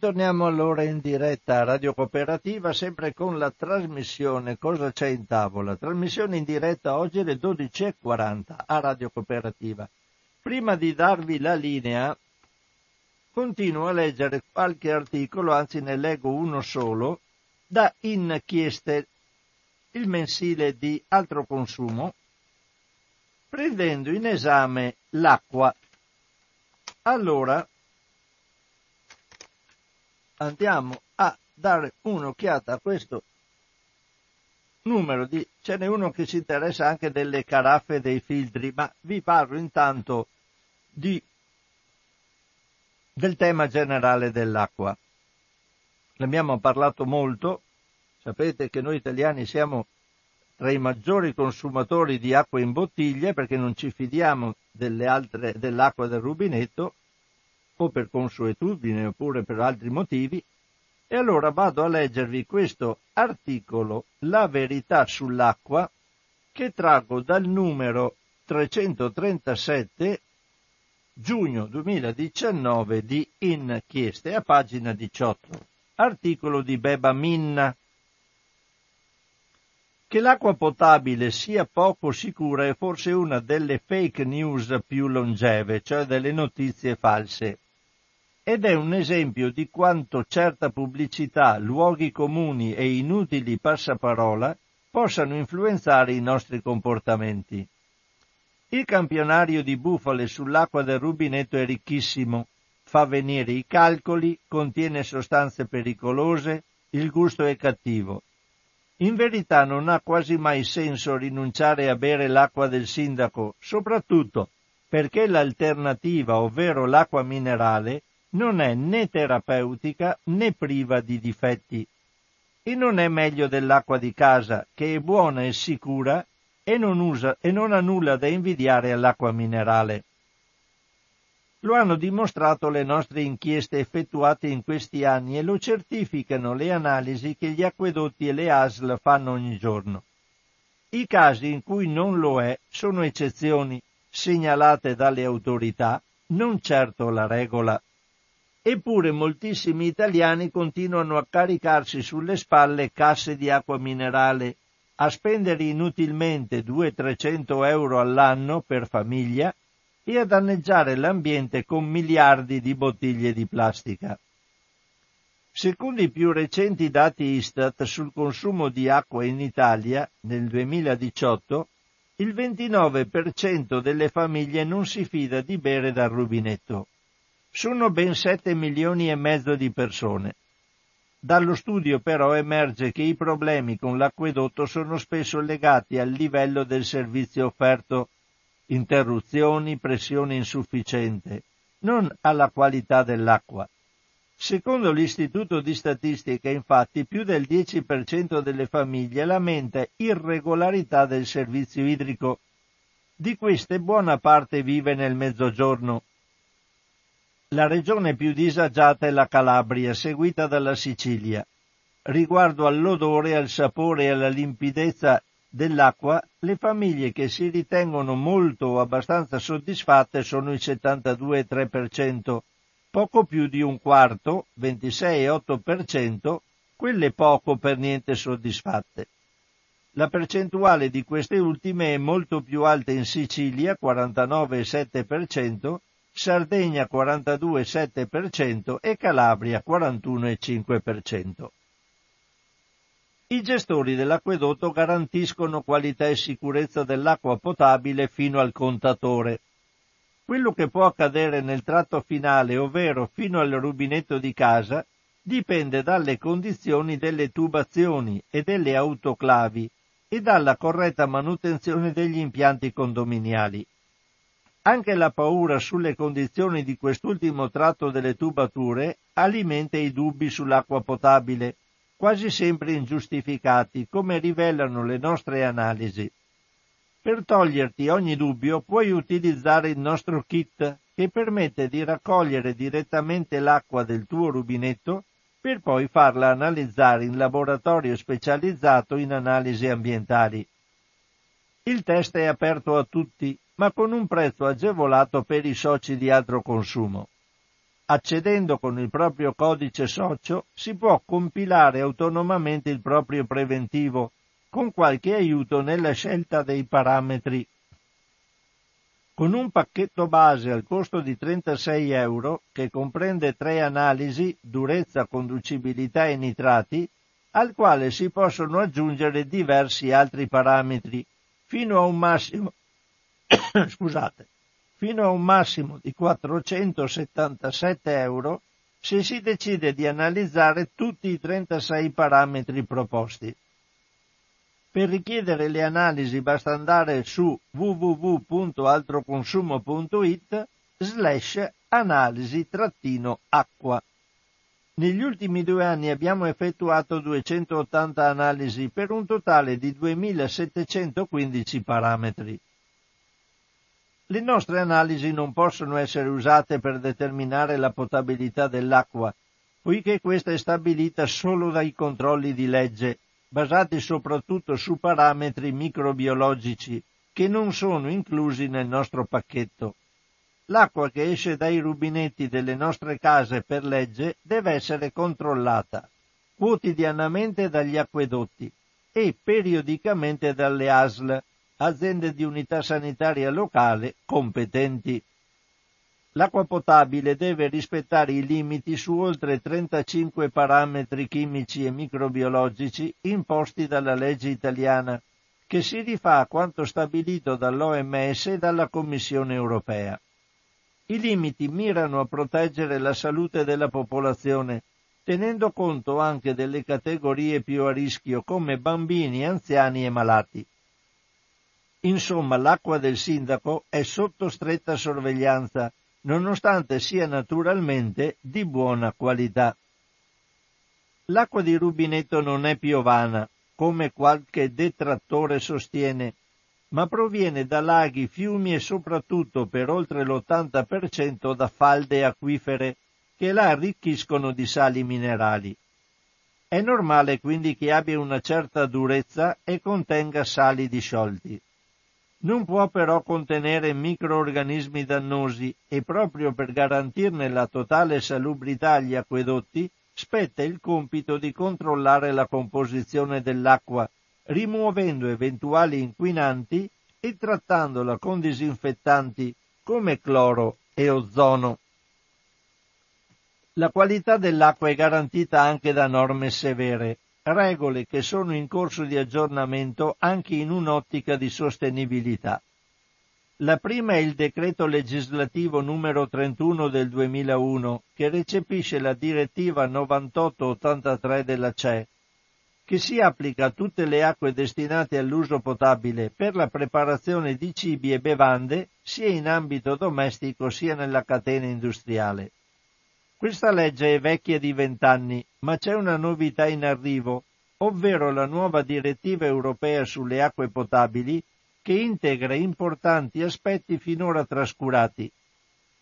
Ritorniamo allora in diretta a Radio Cooperativa, sempre con la trasmissione Cosa c'è in tavola? Trasmissione in diretta oggi alle 12.40 a Radio Cooperativa. Prima di darvi la linea, continuo a leggere qualche articolo, anzi ne leggo uno solo, da Inchieste, il mensile di altro consumo, prendendo in esame l'acqua. Allora, andiamo a dare un'occhiata a questo numero di... ce n'è uno che si interessa anche delle caraffe dei filtri, ma vi parlo intanto di, del tema generale dell'acqua. Ne abbiamo parlato molto, sapete che noi italiani siamo tra i maggiori consumatori di acqua in bottiglie perché non ci fidiamo altre, dell'acqua del rubinetto o per consuetudine oppure per altri motivi, e allora vado a leggervi questo articolo La verità sull'acqua che traggo dal numero 337 giugno 2019 di Inchieste a pagina 18. Articolo di Beba Minna. Che l'acqua potabile sia poco sicura è forse una delle fake news più longeve, cioè delle notizie false ed è un esempio di quanto certa pubblicità, luoghi comuni e inutili passaparola possano influenzare i nostri comportamenti. Il campionario di bufale sull'acqua del rubinetto è ricchissimo, fa venire i calcoli, contiene sostanze pericolose, il gusto è cattivo. In verità non ha quasi mai senso rinunciare a bere l'acqua del sindaco, soprattutto perché l'alternativa, ovvero l'acqua minerale, non è né terapeutica né priva di difetti. E non è meglio dell'acqua di casa, che è buona e sicura e non, usa, e non ha nulla da invidiare all'acqua minerale. Lo hanno dimostrato le nostre inchieste effettuate in questi anni e lo certificano le analisi che gli acquedotti e le ASL fanno ogni giorno. I casi in cui non lo è sono eccezioni segnalate dalle autorità, non certo la regola. Eppure moltissimi italiani continuano a caricarsi sulle spalle casse di acqua minerale, a spendere inutilmente 200-300 euro all'anno per famiglia e a danneggiare l'ambiente con miliardi di bottiglie di plastica. Secondo i più recenti dati Istat sul consumo di acqua in Italia, nel 2018, il 29% delle famiglie non si fida di bere dal rubinetto. Sono ben 7 milioni e mezzo di persone. Dallo studio però emerge che i problemi con l'acquedotto sono spesso legati al livello del servizio offerto, interruzioni, pressione insufficiente, non alla qualità dell'acqua. Secondo l'Istituto di Statistica, infatti, più del 10% delle famiglie lamenta irregolarità del servizio idrico. Di queste buona parte vive nel mezzogiorno, la regione più disagiata è la Calabria, seguita dalla Sicilia. Riguardo all'odore, al sapore e alla limpidezza dell'acqua, le famiglie che si ritengono molto o abbastanza soddisfatte sono il 72,3%, poco più di un quarto, 26,8%, quelle poco per niente soddisfatte. La percentuale di queste ultime è molto più alta in Sicilia, 49,7%, Sardegna 42,7% e Calabria 41,5%. I gestori dell'acquedotto garantiscono qualità e sicurezza dell'acqua potabile fino al contatore. Quello che può accadere nel tratto finale, ovvero fino al rubinetto di casa, dipende dalle condizioni delle tubazioni e delle autoclavi e dalla corretta manutenzione degli impianti condominiali. Anche la paura sulle condizioni di quest'ultimo tratto delle tubature alimenta i dubbi sull'acqua potabile, quasi sempre ingiustificati, come rivelano le nostre analisi. Per toglierti ogni dubbio puoi utilizzare il nostro kit che permette di raccogliere direttamente l'acqua del tuo rubinetto per poi farla analizzare in laboratorio specializzato in analisi ambientali. Il test è aperto a tutti ma con un prezzo agevolato per i soci di altro consumo. Accedendo con il proprio codice socio si può compilare autonomamente il proprio preventivo, con qualche aiuto nella scelta dei parametri. Con un pacchetto base al costo di 36 euro, che comprende tre analisi, durezza, conducibilità e nitrati, al quale si possono aggiungere diversi altri parametri, fino a un massimo scusate, fino a un massimo di 477 euro se si decide di analizzare tutti i 36 parametri proposti. Per richiedere le analisi basta andare su www.altroconsumo.it slash analisi-acqua. Negli ultimi due anni abbiamo effettuato 280 analisi per un totale di 2715 parametri. Le nostre analisi non possono essere usate per determinare la potabilità dell'acqua, poiché questa è stabilita solo dai controlli di legge, basati soprattutto su parametri microbiologici che non sono inclusi nel nostro pacchetto. L'acqua che esce dai rubinetti delle nostre case per legge deve essere controllata quotidianamente dagli acquedotti e periodicamente dalle ASL, aziende di unità sanitaria locale competenti. L'acqua potabile deve rispettare i limiti su oltre 35 parametri chimici e microbiologici imposti dalla legge italiana, che si rifà a quanto stabilito dall'OMS e dalla Commissione europea. I limiti mirano a proteggere la salute della popolazione, tenendo conto anche delle categorie più a rischio come bambini, anziani e malati. Insomma, l'acqua del sindaco è sotto stretta sorveglianza, nonostante sia naturalmente di buona qualità. L'acqua di rubinetto non è piovana, come qualche detrattore sostiene, ma proviene da laghi, fiumi e soprattutto per oltre l'80% da falde acquifere che la arricchiscono di sali minerali. È normale quindi che abbia una certa durezza e contenga sali disciolti. Non può però contenere microorganismi dannosi e proprio per garantirne la totale salubrità agli acquedotti spetta il compito di controllare la composizione dell'acqua, rimuovendo eventuali inquinanti e trattandola con disinfettanti come cloro e ozono. La qualità dell'acqua è garantita anche da norme severe, regole che sono in corso di aggiornamento anche in un'ottica di sostenibilità. La prima è il decreto legislativo numero 31 del 2001 che recepisce la direttiva 9883 della CE, che si applica a tutte le acque destinate all'uso potabile per la preparazione di cibi e bevande sia in ambito domestico sia nella catena industriale. Questa legge è vecchia di vent'anni, ma c'è una novità in arrivo, ovvero la nuova direttiva europea sulle acque potabili che integra importanti aspetti finora trascurati.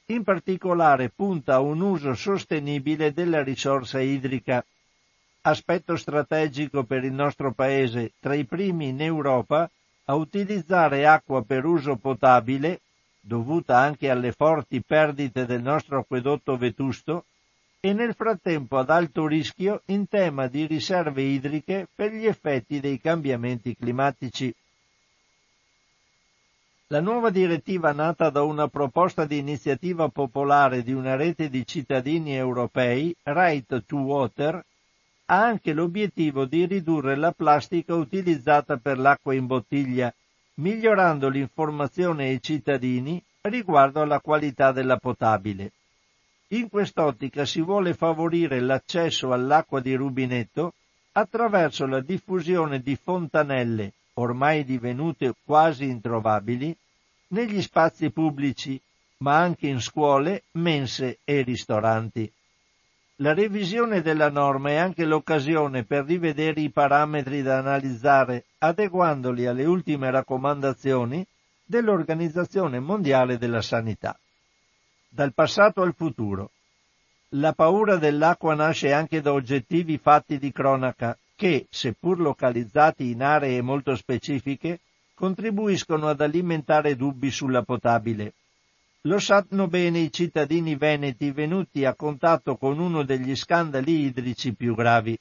In particolare punta a un uso sostenibile della risorsa idrica, aspetto strategico per il nostro Paese, tra i primi in Europa a utilizzare acqua per uso potabile, dovuta anche alle forti perdite del nostro acquedotto vetusto, e nel frattempo ad alto rischio in tema di riserve idriche per gli effetti dei cambiamenti climatici. La nuova direttiva nata da una proposta di iniziativa popolare di una rete di cittadini europei, Right to Water, ha anche l'obiettivo di ridurre la plastica utilizzata per l'acqua in bottiglia, migliorando l'informazione ai cittadini riguardo alla qualità della potabile. In quest'ottica si vuole favorire l'accesso all'acqua di rubinetto attraverso la diffusione di fontanelle, ormai divenute quasi introvabili, negli spazi pubblici, ma anche in scuole, mense e ristoranti. La revisione della norma è anche l'occasione per rivedere i parametri da analizzare, adeguandoli alle ultime raccomandazioni dell'Organizzazione Mondiale della Sanità. Dal passato al futuro. La paura dell'acqua nasce anche da oggettivi fatti di cronaca che, seppur localizzati in aree molto specifiche, contribuiscono ad alimentare dubbi sulla potabile. Lo sanno bene i cittadini veneti venuti a contatto con uno degli scandali idrici più gravi.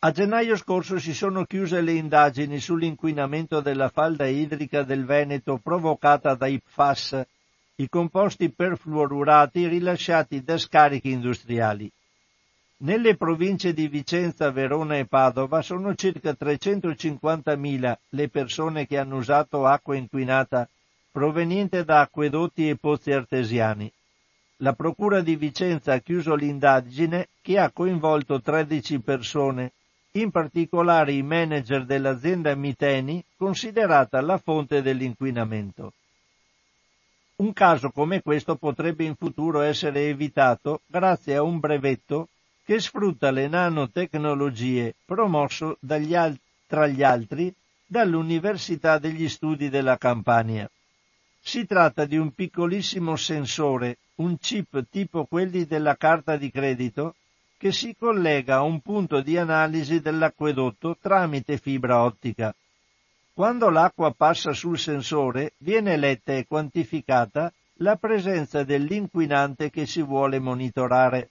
A gennaio scorso si sono chiuse le indagini sull'inquinamento della falda idrica del Veneto provocata dai PFAS, i composti perfluorurati rilasciati da scarichi industriali. Nelle province di Vicenza, Verona e Padova sono circa 350.000 le persone che hanno usato acqua inquinata proveniente da acquedotti e pozzi artesiani. La Procura di Vicenza ha chiuso l'indagine che ha coinvolto 13 persone, in particolare i manager dell'azienda Miteni, considerata la fonte dell'inquinamento. Un caso come questo potrebbe in futuro essere evitato grazie a un brevetto che sfrutta le nanotecnologie promosso al- tra gli altri dall'Università degli Studi della Campania. Si tratta di un piccolissimo sensore, un chip tipo quelli della carta di credito, che si collega a un punto di analisi dell'acquedotto tramite fibra ottica. Quando l'acqua passa sul sensore viene letta e quantificata la presenza dell'inquinante che si vuole monitorare.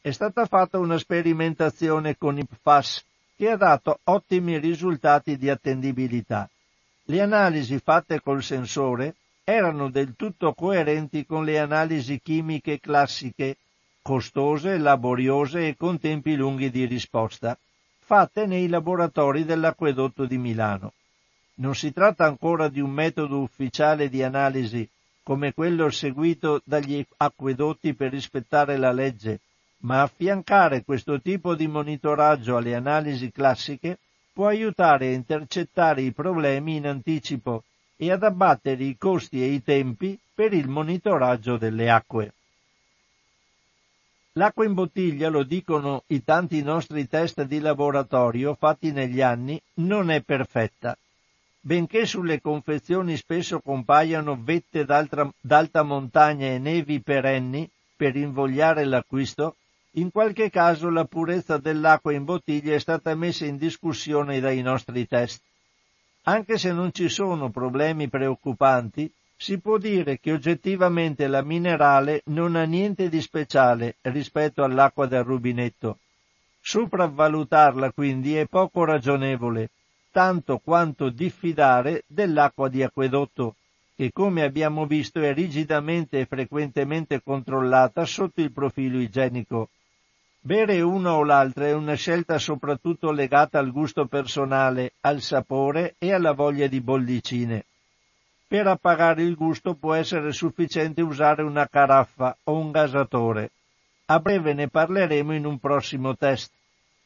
È stata fatta una sperimentazione con IPFAS che ha dato ottimi risultati di attendibilità. Le analisi fatte col sensore erano del tutto coerenti con le analisi chimiche classiche, costose, laboriose e con tempi lunghi di risposta, fatte nei laboratori dell'acquedotto di Milano. Non si tratta ancora di un metodo ufficiale di analisi come quello seguito dagli acquedotti per rispettare la legge, ma affiancare questo tipo di monitoraggio alle analisi classiche può aiutare a intercettare i problemi in anticipo e ad abbattere i costi e i tempi per il monitoraggio delle acque. L'acqua in bottiglia, lo dicono i tanti nostri test di laboratorio fatti negli anni, non è perfetta benché sulle confezioni spesso compaiano vette d'alta montagna e nevi perenni per invogliare l'acquisto, in qualche caso la purezza dell'acqua in bottiglia è stata messa in discussione dai nostri test. Anche se non ci sono problemi preoccupanti, si può dire che oggettivamente la minerale non ha niente di speciale rispetto all'acqua del rubinetto. Sopravvalutarla quindi è poco ragionevole, tanto quanto diffidare dell'acqua di acquedotto, che come abbiamo visto è rigidamente e frequentemente controllata sotto il profilo igienico. Bere una o l'altra è una scelta soprattutto legata al gusto personale, al sapore e alla voglia di bollicine. Per appagare il gusto può essere sufficiente usare una caraffa o un gasatore. A breve ne parleremo in un prossimo test.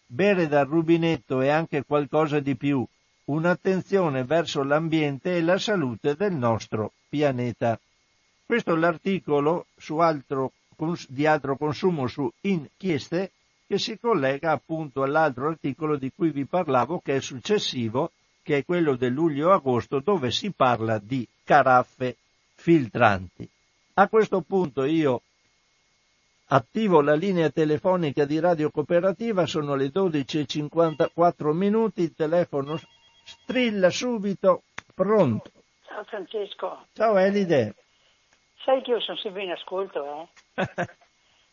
Bere dal rubinetto è anche qualcosa di più, un'attenzione verso l'ambiente e la salute del nostro pianeta. Questo è l'articolo altro, di altro consumo su inchieste che si collega appunto all'altro articolo di cui vi parlavo che è successivo, che è quello del luglio-agosto dove si parla di caraffe filtranti. A questo punto io attivo la linea telefonica di Radio Cooperativa, sono le 12.54 minuti, il telefono strilla subito, pronto. Ciao Francesco. Ciao Elide. Sai che io sono sempre in ascolto, eh?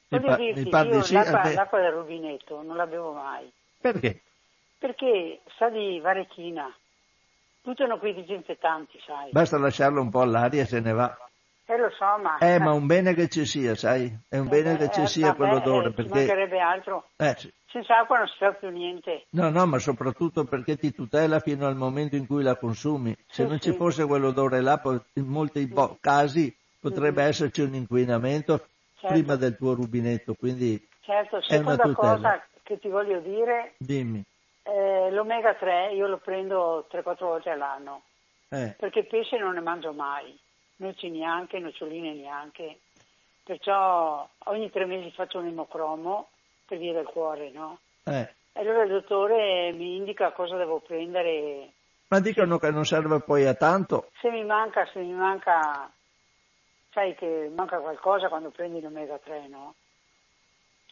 Voglio dirti parli io sì, l'acqua, me- l'acqua del rubinetto non la bevo mai, Perché? perché sa di varechina. Buttano quei disinfettanti, sai. Basta lasciarlo un po' all'aria e se ne va. Eh lo so, ma... Eh, ma un bene che ci sia, sai? È un bene che ci Eh, sia vabbè, quell'odore, eh, Ci perché... mancherebbe altro. Eh, sì. Senza acqua non si fa più niente. No, no, ma soprattutto perché ti tutela fino al momento in cui la consumi. Se Sì, non sì. ci fosse quell'odore là, in molti bo- casi potrebbe esserci un inquinamento Certo. prima del tuo rubinetto, quindi Certo, È una seconda tutela. cosa che ti voglio dire, dimmi. eh, l'omega 3 io lo prendo 3-4 volte all'anno, Eh, perché pesce non ne mangio mai, noci neanche, noccioline neanche. Perciò ogni tre mesi faccio un emocromo per via del cuore, no? eh. E allora il dottore mi indica cosa devo prendere. Ma dicono che non serve poi a tanto. Se mi manca, se mi manca, sai che manca qualcosa quando prendi l'omega 3, no?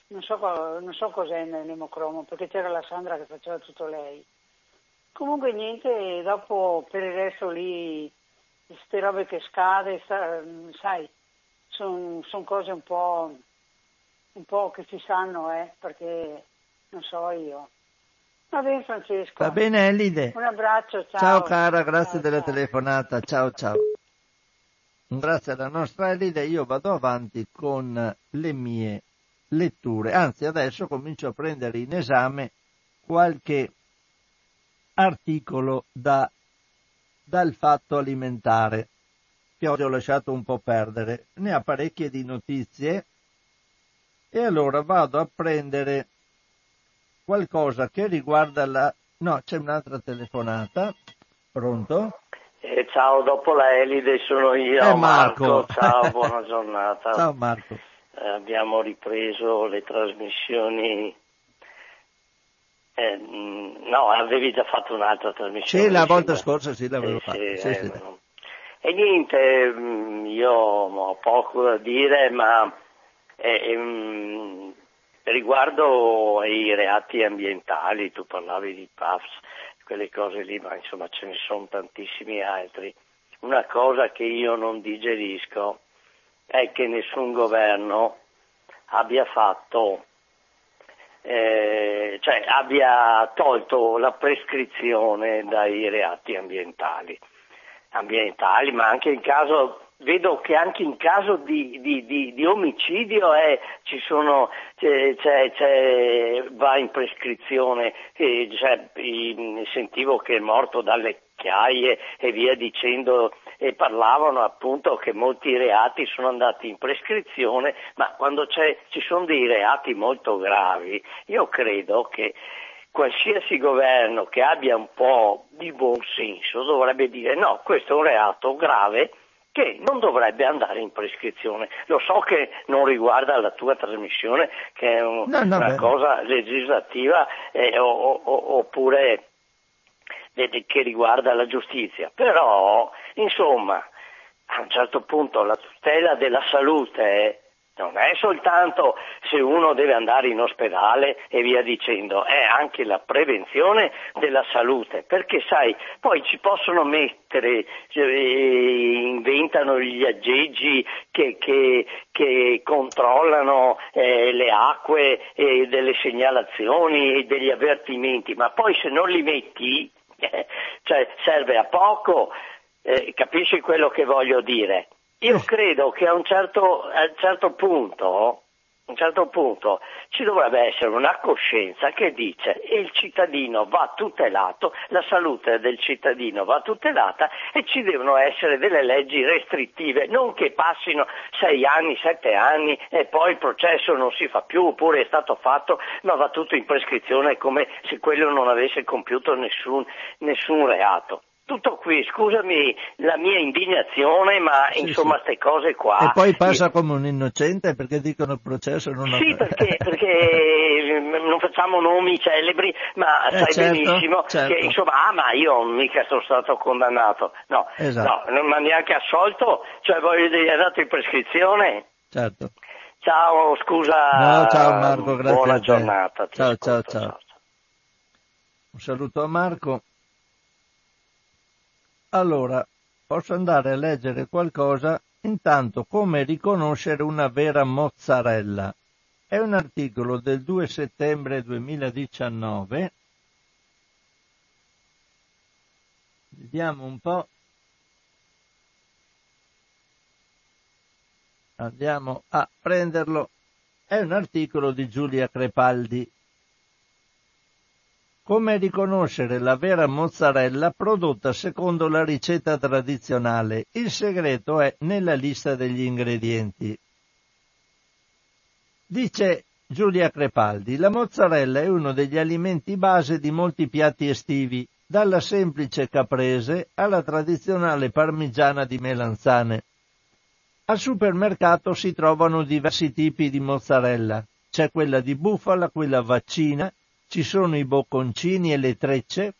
Non so, non so cos'è nell'emocromo, perché c'era la Sandra che faceva tutto lei. Comunque niente, dopo per il resto lì, queste robe che scade, sai, sono cose un po', un po' che si sanno, eh, perché non so io. Va bene Francesco. Va bene Elide? Un abbraccio, ciao. Ciao cara, grazie Ciao, della ciao. telefonata, ciao ciao. Grazie alla nostra Elide io vado avanti con le mie letture, anzi adesso comincio a prendere in esame qualche articolo da, dal fatto alimentare che oggi ho lasciato un po' perdere. Ne ha parecchie di notizie e allora vado a prendere qualcosa che riguarda la... No, c'è un'altra telefonata. Pronto? Eh, ciao, dopo la Elide sono io, Eh, Marco. Ciao, buona giornata. Ciao Marco. Eh, abbiamo ripreso le trasmissioni. Eh, mh, no, avevi già fatto un'altra trasmissione. Sì, la volta scorsa sì l'avevo fatta. sì, Sì, eh, sì. no. E niente, mh, io ho poco da dire, ma eh, mh, riguardo ai reati ambientali, tu parlavi di PAFS, quelle cose lì, ma insomma ce ne sono tantissimi altri. Una cosa che io non digerisco è che nessun governo abbia fatto, eh, cioè abbia tolto la prescrizione dai reati ambientali, ambientali, ma anche in caso vedo che anche in caso di, di- di- di omicidio eh, ci sono, c'è- c'è- c'è- va in prescrizione, eh, cioè, sentivo che è morto dalle chiaie e via dicendo e parlavano appunto che molti reati sono andati in prescrizione, ma quando ci sono dei reati molto gravi, io credo che qualsiasi governo che abbia un po' di buon senso dovrebbe dire no, questo è un reato grave che non dovrebbe andare in prescrizione. Lo so che non riguarda la tua trasmissione, che è un- No, no, una beh. cosa legislativa eh, o- o- oppure de- che riguarda la giustizia, però insomma a un certo punto la tutela della salute Non è soltanto se uno deve andare in ospedale e via dicendo, è anche la prevenzione della salute, perché sai, poi ci possono mettere, eh, inventano gli aggeggi che, che, che controllano eh, le acque e delle segnalazioni e degli avvertimenti, ma poi se non li metti, eh, cioè serve a poco, eh, capisci quello che voglio dire? Io credo che a un certo, a un certo punto a un certo punto ci dovrebbe essere una coscienza che dice che il cittadino va tutelato, la salute del cittadino va tutelata e ci devono essere delle leggi restrittive, non che passino sei anni, sette anni e poi il processo non si fa più oppure è stato fatto ma va tutto in prescrizione come se quello non avesse compiuto nessun, nessun reato tutto qui, scusami la mia indignazione, ma sì, insomma queste sì. cose qua. E poi passa come un innocente perché dicono il processo non ha... Sì, perché, perché non facciamo nomi celebri, ma eh, sai certo, benissimo certo. che insomma, ah ma io mica sono stato condannato. No, esatto. no, ma neanche assolto, cioè voglio dire, è andato in prescrizione. Certo. Ciao, scusa. No, ciao Marco, grazie. Buona giornata. Ciao, ciao, ciao, ciao. Un saluto a Marco. Allora, posso andare a leggere qualcosa intanto come riconoscere una vera mozzarella. È un articolo del 2 settembre 2019. Vediamo un po'. Andiamo a prenderlo. È un articolo di Giulia Crepaldi. Come riconoscere la vera mozzarella prodotta secondo la ricetta tradizionale? Il segreto è nella lista degli ingredienti. Dice Giulia Crepaldi, la mozzarella è uno degli alimenti base di molti piatti estivi, dalla semplice caprese alla tradizionale parmigiana di melanzane. Al supermercato si trovano diversi tipi di mozzarella. C'è quella di bufala, quella vaccina, ci sono i bocconcini e le trecce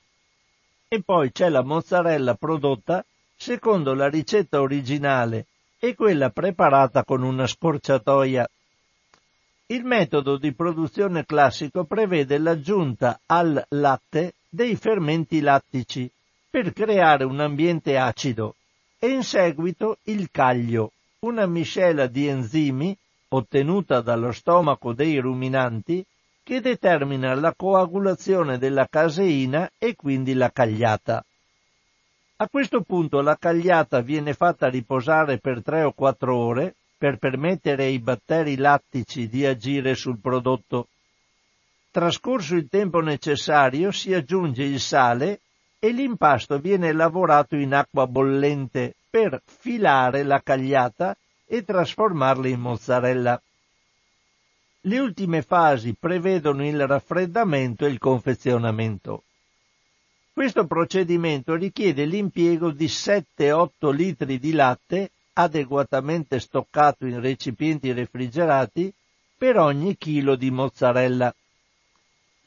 e poi c'è la mozzarella prodotta secondo la ricetta originale e quella preparata con una scorciatoia. Il metodo di produzione classico prevede l'aggiunta al latte dei fermenti lattici per creare un ambiente acido e in seguito il caglio, una miscela di enzimi ottenuta dallo stomaco dei ruminanti che determina la coagulazione della caseina e quindi la cagliata. A questo punto la cagliata viene fatta riposare per 3 o 4 ore per permettere ai batteri lattici di agire sul prodotto. Trascorso il tempo necessario si aggiunge il sale e l'impasto viene lavorato in acqua bollente per filare la cagliata e trasformarla in mozzarella. Le ultime fasi prevedono il raffreddamento e il confezionamento. Questo procedimento richiede l'impiego di 7-8 litri di latte adeguatamente stoccato in recipienti refrigerati per ogni chilo di mozzarella.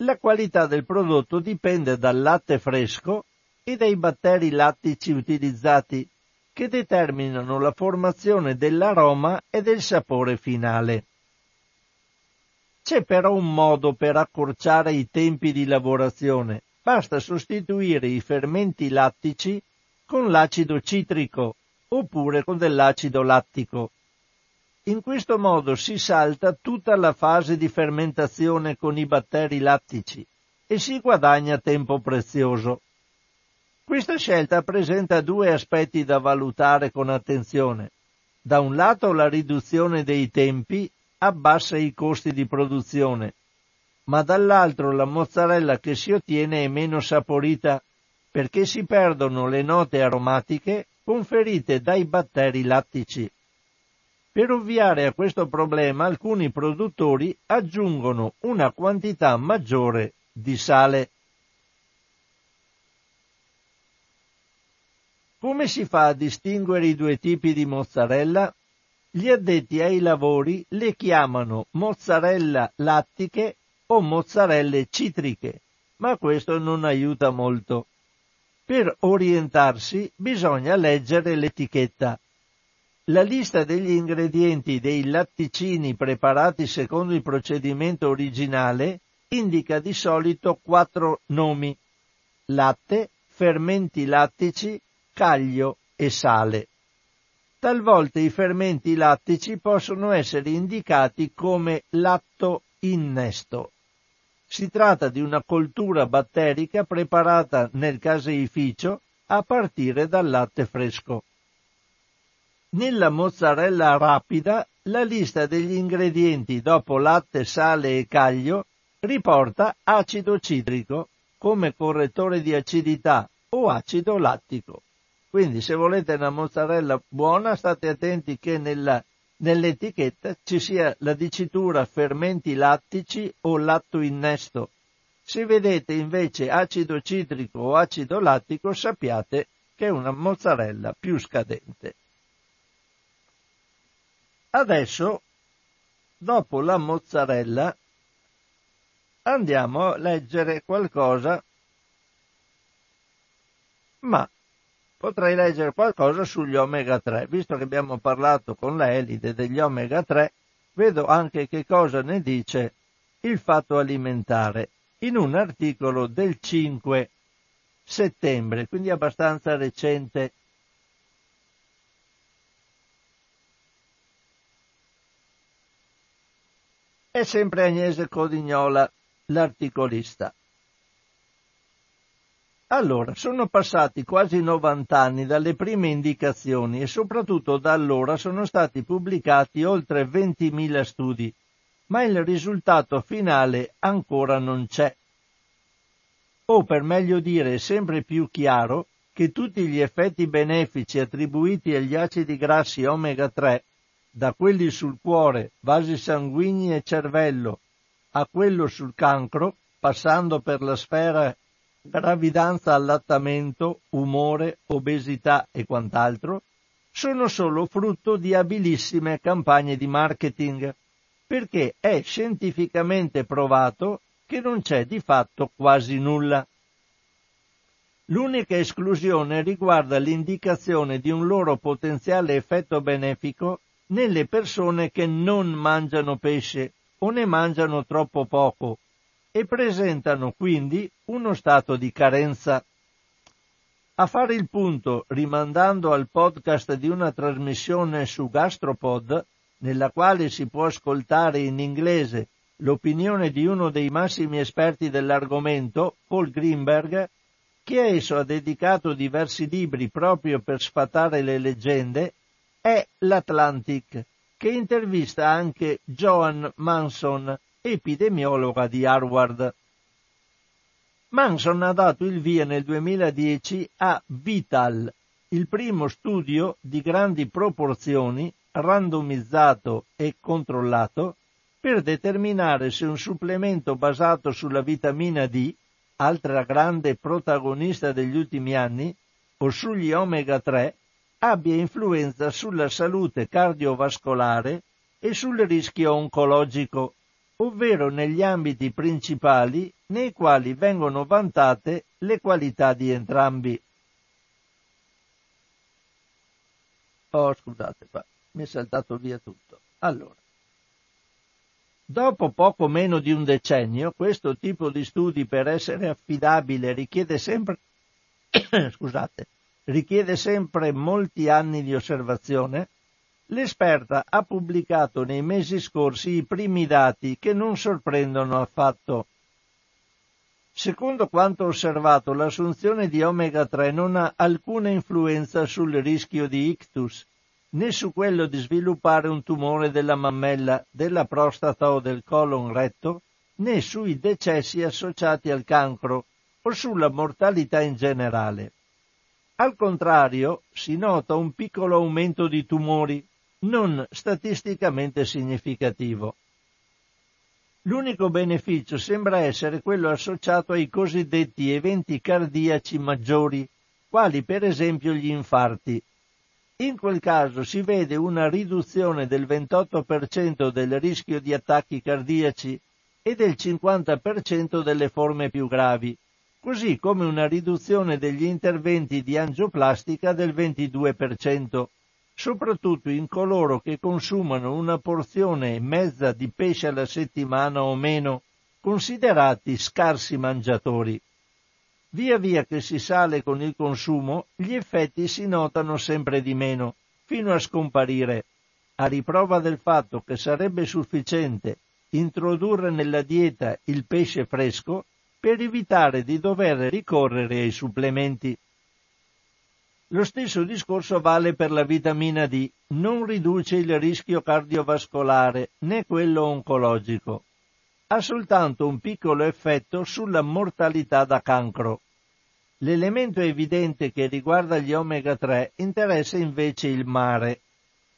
La qualità del prodotto dipende dal latte fresco e dai batteri lattici utilizzati che determinano la formazione dell'aroma e del sapore finale. C'è però un modo per accorciare i tempi di lavorazione. Basta sostituire i fermenti lattici con l'acido citrico oppure con dell'acido lattico. In questo modo si salta tutta la fase di fermentazione con i batteri lattici e si guadagna tempo prezioso. Questa scelta presenta due aspetti da valutare con attenzione. Da un lato la riduzione dei tempi abbassa i costi di produzione, ma dall'altro la mozzarella che si ottiene è meno saporita perché si perdono le note aromatiche conferite dai batteri lattici. Per ovviare a questo problema alcuni produttori aggiungono una quantità maggiore di sale. Come si fa a distinguere i due tipi di mozzarella? Gli addetti ai lavori le chiamano mozzarella lattiche o mozzarelle citriche, ma questo non aiuta molto. Per orientarsi bisogna leggere l'etichetta. La lista degli ingredienti dei latticini preparati secondo il procedimento originale indica di solito quattro nomi latte, fermenti lattici, caglio e sale. Talvolta i fermenti lattici possono essere indicati come latto innesto. Si tratta di una coltura batterica preparata nel caseificio a partire dal latte fresco. Nella mozzarella rapida la lista degli ingredienti dopo latte, sale e caglio riporta acido citrico come correttore di acidità o acido lattico. Quindi se volete una mozzarella buona state attenti che nella, nell'etichetta ci sia la dicitura fermenti lattici o latto innesto. Se vedete invece acido citrico o acido lattico sappiate che è una mozzarella più scadente. Adesso, dopo la mozzarella, andiamo a leggere qualcosa, ma potrei leggere qualcosa sugli omega 3, visto che abbiamo parlato con la Elide degli omega 3, vedo anche che cosa ne dice il fatto alimentare in un articolo del 5 settembre, quindi abbastanza recente. È sempre Agnese Codignola l'articolista. Allora, sono passati quasi 90 anni dalle prime indicazioni e soprattutto da allora sono stati pubblicati oltre 20.000 studi, ma il risultato finale ancora non c'è. O per meglio dire è sempre più chiaro che tutti gli effetti benefici attribuiti agli acidi grassi omega 3, da quelli sul cuore, vasi sanguigni e cervello, a quello sul cancro, passando per la sfera gravidanza, allattamento, umore, obesità e quant'altro, sono solo frutto di abilissime campagne di marketing, perché è scientificamente provato che non c'è di fatto quasi nulla. L'unica esclusione riguarda l'indicazione di un loro potenziale effetto benefico nelle persone che non mangiano pesce o ne mangiano troppo poco e presentano quindi uno stato di carenza. A fare il punto, rimandando al podcast di una trasmissione su Gastropod, nella quale si può ascoltare in inglese l'opinione di uno dei massimi esperti dell'argomento, Paul Greenberg, che a esso ha dedicato diversi libri proprio per sfatare le leggende, è l'Atlantic, che intervista anche Joan Manson, epidemiologa di Harvard. Manson ha dato il via nel 2010 a Vital, il primo studio di grandi proporzioni, randomizzato e controllato, per determinare se un supplemento basato sulla vitamina D, altra grande protagonista degli ultimi anni, o sugli omega 3, abbia influenza sulla salute cardiovascolare e sul rischio oncologico ovvero negli ambiti principali nei quali vengono vantate le qualità di entrambi. Oh, scusate, qua mi è saltato via tutto. Allora, dopo poco meno di un decennio, questo tipo di studi per essere affidabile richiede sempre, scusate, richiede sempre molti anni di osservazione L'esperta ha pubblicato nei mesi scorsi i primi dati che non sorprendono affatto. Secondo quanto osservato, l'assunzione di omega 3 non ha alcuna influenza sul rischio di ictus, né su quello di sviluppare un tumore della mammella, della prostata o del colon retto, né sui decessi associati al cancro o sulla mortalità in generale. Al contrario, si nota un piccolo aumento di tumori, non statisticamente significativo. L'unico beneficio sembra essere quello associato ai cosiddetti eventi cardiaci maggiori, quali per esempio gli infarti. In quel caso si vede una riduzione del 28% del rischio di attacchi cardiaci e del 50% delle forme più gravi, così come una riduzione degli interventi di angioplastica del 22%. Soprattutto in coloro che consumano una porzione e mezza di pesce alla settimana o meno, considerati scarsi mangiatori. Via via che si sale con il consumo, gli effetti si notano sempre di meno, fino a scomparire, a riprova del fatto che sarebbe sufficiente introdurre nella dieta il pesce fresco per evitare di dover ricorrere ai supplementi. Lo stesso discorso vale per la vitamina D, non riduce il rischio cardiovascolare né quello oncologico. Ha soltanto un piccolo effetto sulla mortalità da cancro. L'elemento evidente che riguarda gli omega 3 interessa invece il mare.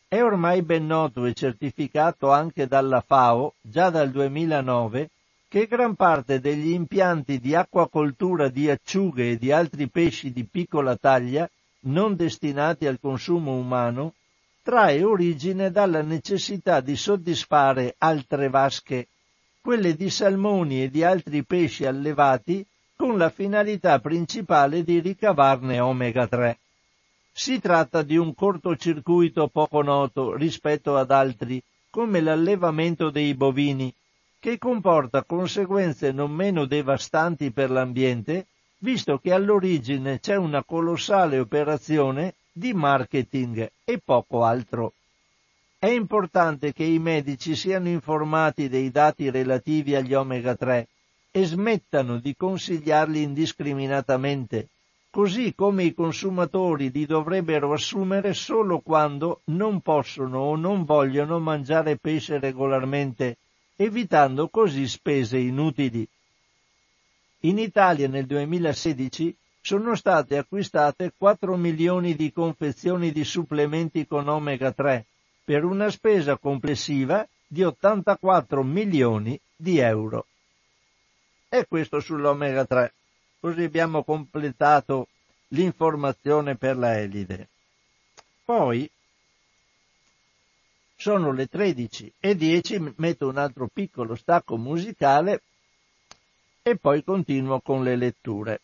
È ormai ben noto e certificato anche dalla FAO, già dal 2009, che gran parte degli impianti di acquacoltura di acciughe e di altri pesci di piccola taglia, non destinati al consumo umano, trae origine dalla necessità di soddisfare altre vasche, quelle di salmoni e di altri pesci allevati con la finalità principale di ricavarne omega 3. Si tratta di un cortocircuito poco noto rispetto ad altri, come l'allevamento dei bovini, che comporta conseguenze non meno devastanti per l'ambiente, visto che all'origine c'è una colossale operazione di marketing e poco altro. È importante che i medici siano informati dei dati relativi agli omega 3 e smettano di consigliarli indiscriminatamente, così come i consumatori li dovrebbero assumere solo quando non possono o non vogliono mangiare pesce regolarmente, evitando così spese inutili. In Italia nel 2016 sono state acquistate 4 milioni di confezioni di supplementi con omega 3 per una spesa complessiva di 84 milioni di euro. E questo sull'omega 3. Così abbiamo completato l'informazione per la Elide. Poi sono le 13 e 10, metto un altro piccolo stacco musicale e poi continuo con le letture.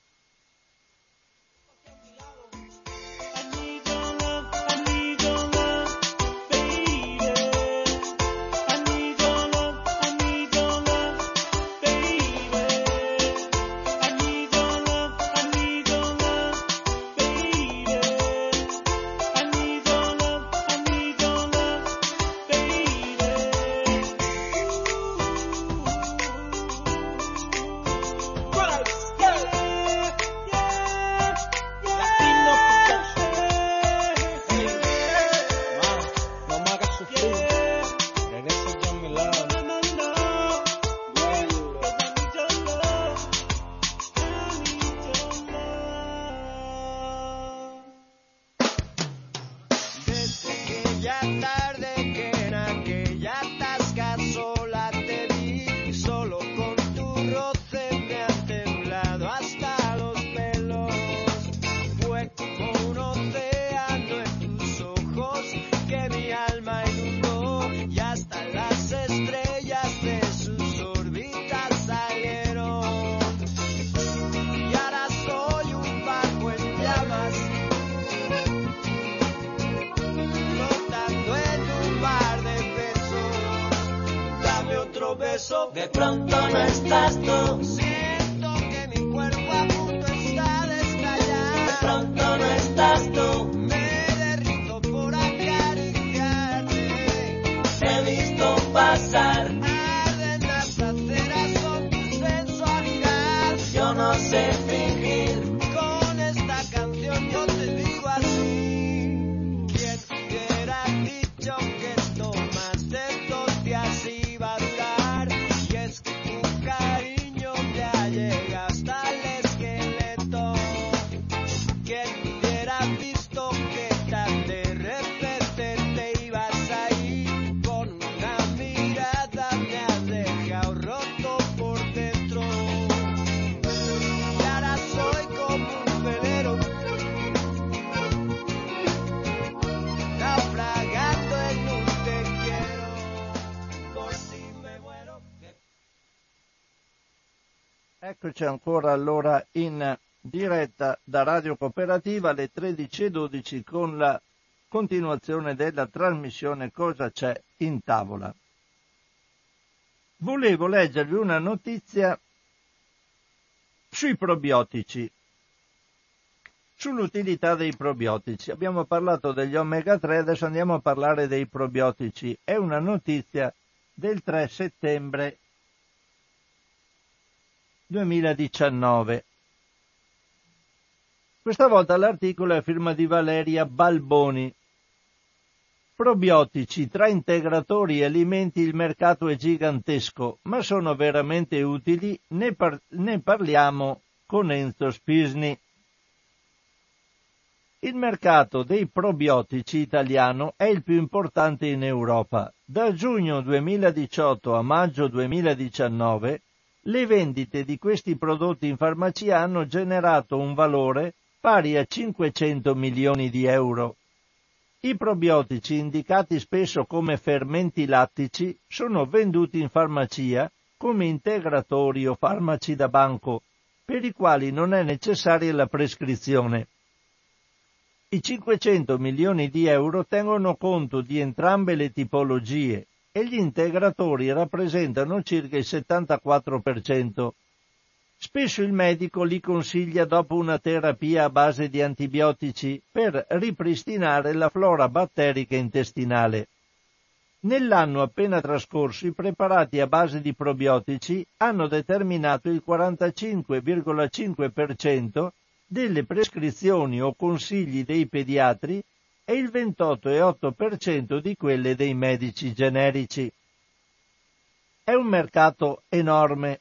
Eccoci ancora allora in diretta da Radio Cooperativa alle 13.12 con la continuazione della trasmissione Cosa c'è in tavola. Volevo leggervi una notizia sui probiotici, sull'utilità dei probiotici. Abbiamo parlato degli omega 3, adesso andiamo a parlare dei probiotici. È una notizia del 3 settembre 2019. Questa volta l'articolo è a firma di Valeria Balboni. Probiotici, tra integratori e alimenti il mercato è gigantesco, ma sono veramente utili? Ne, par- ne parliamo con Enzo Spisni. Il mercato dei probiotici italiano è il più importante in Europa. Da giugno 2018 a maggio 2019 le vendite di questi prodotti in farmacia hanno generato un valore pari a 500 milioni di euro. I probiotici, indicati spesso come fermenti lattici, sono venduti in farmacia come integratori o farmaci da banco, per i quali non è necessaria la prescrizione. I 500 milioni di euro tengono conto di entrambe le tipologie e gli integratori rappresentano circa il 74%. Spesso il medico li consiglia dopo una terapia a base di antibiotici per ripristinare la flora batterica intestinale. Nell'anno appena trascorso i preparati a base di probiotici hanno determinato il 45,5% delle prescrizioni o consigli dei pediatri e il 28,8% di quelle dei medici generici. È un mercato enorme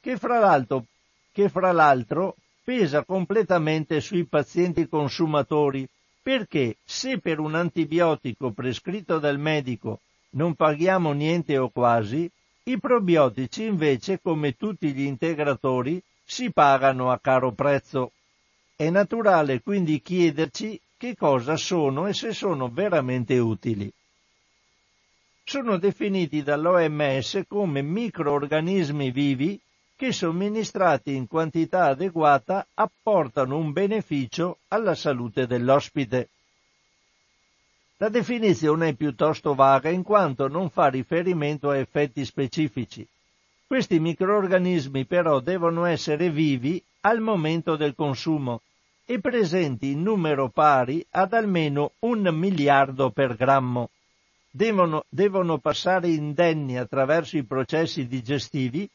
che fra l'altro che fra l'altro pesa completamente sui pazienti consumatori, perché se per un antibiotico prescritto dal medico non paghiamo niente o quasi, i probiotici invece, come tutti gli integratori, si pagano a caro prezzo. È naturale quindi chiederci che cosa sono e se sono veramente utili. Sono definiti dall'OMS come microorganismi vivi che somministrati in quantità adeguata apportano un beneficio alla salute dell'ospite. La definizione è piuttosto vaga in quanto non fa riferimento a effetti specifici. Questi microorganismi però devono essere vivi al momento del consumo e presenti in numero pari ad almeno un miliardo per grammo. Devono, devono passare indenni attraverso i processi digestivi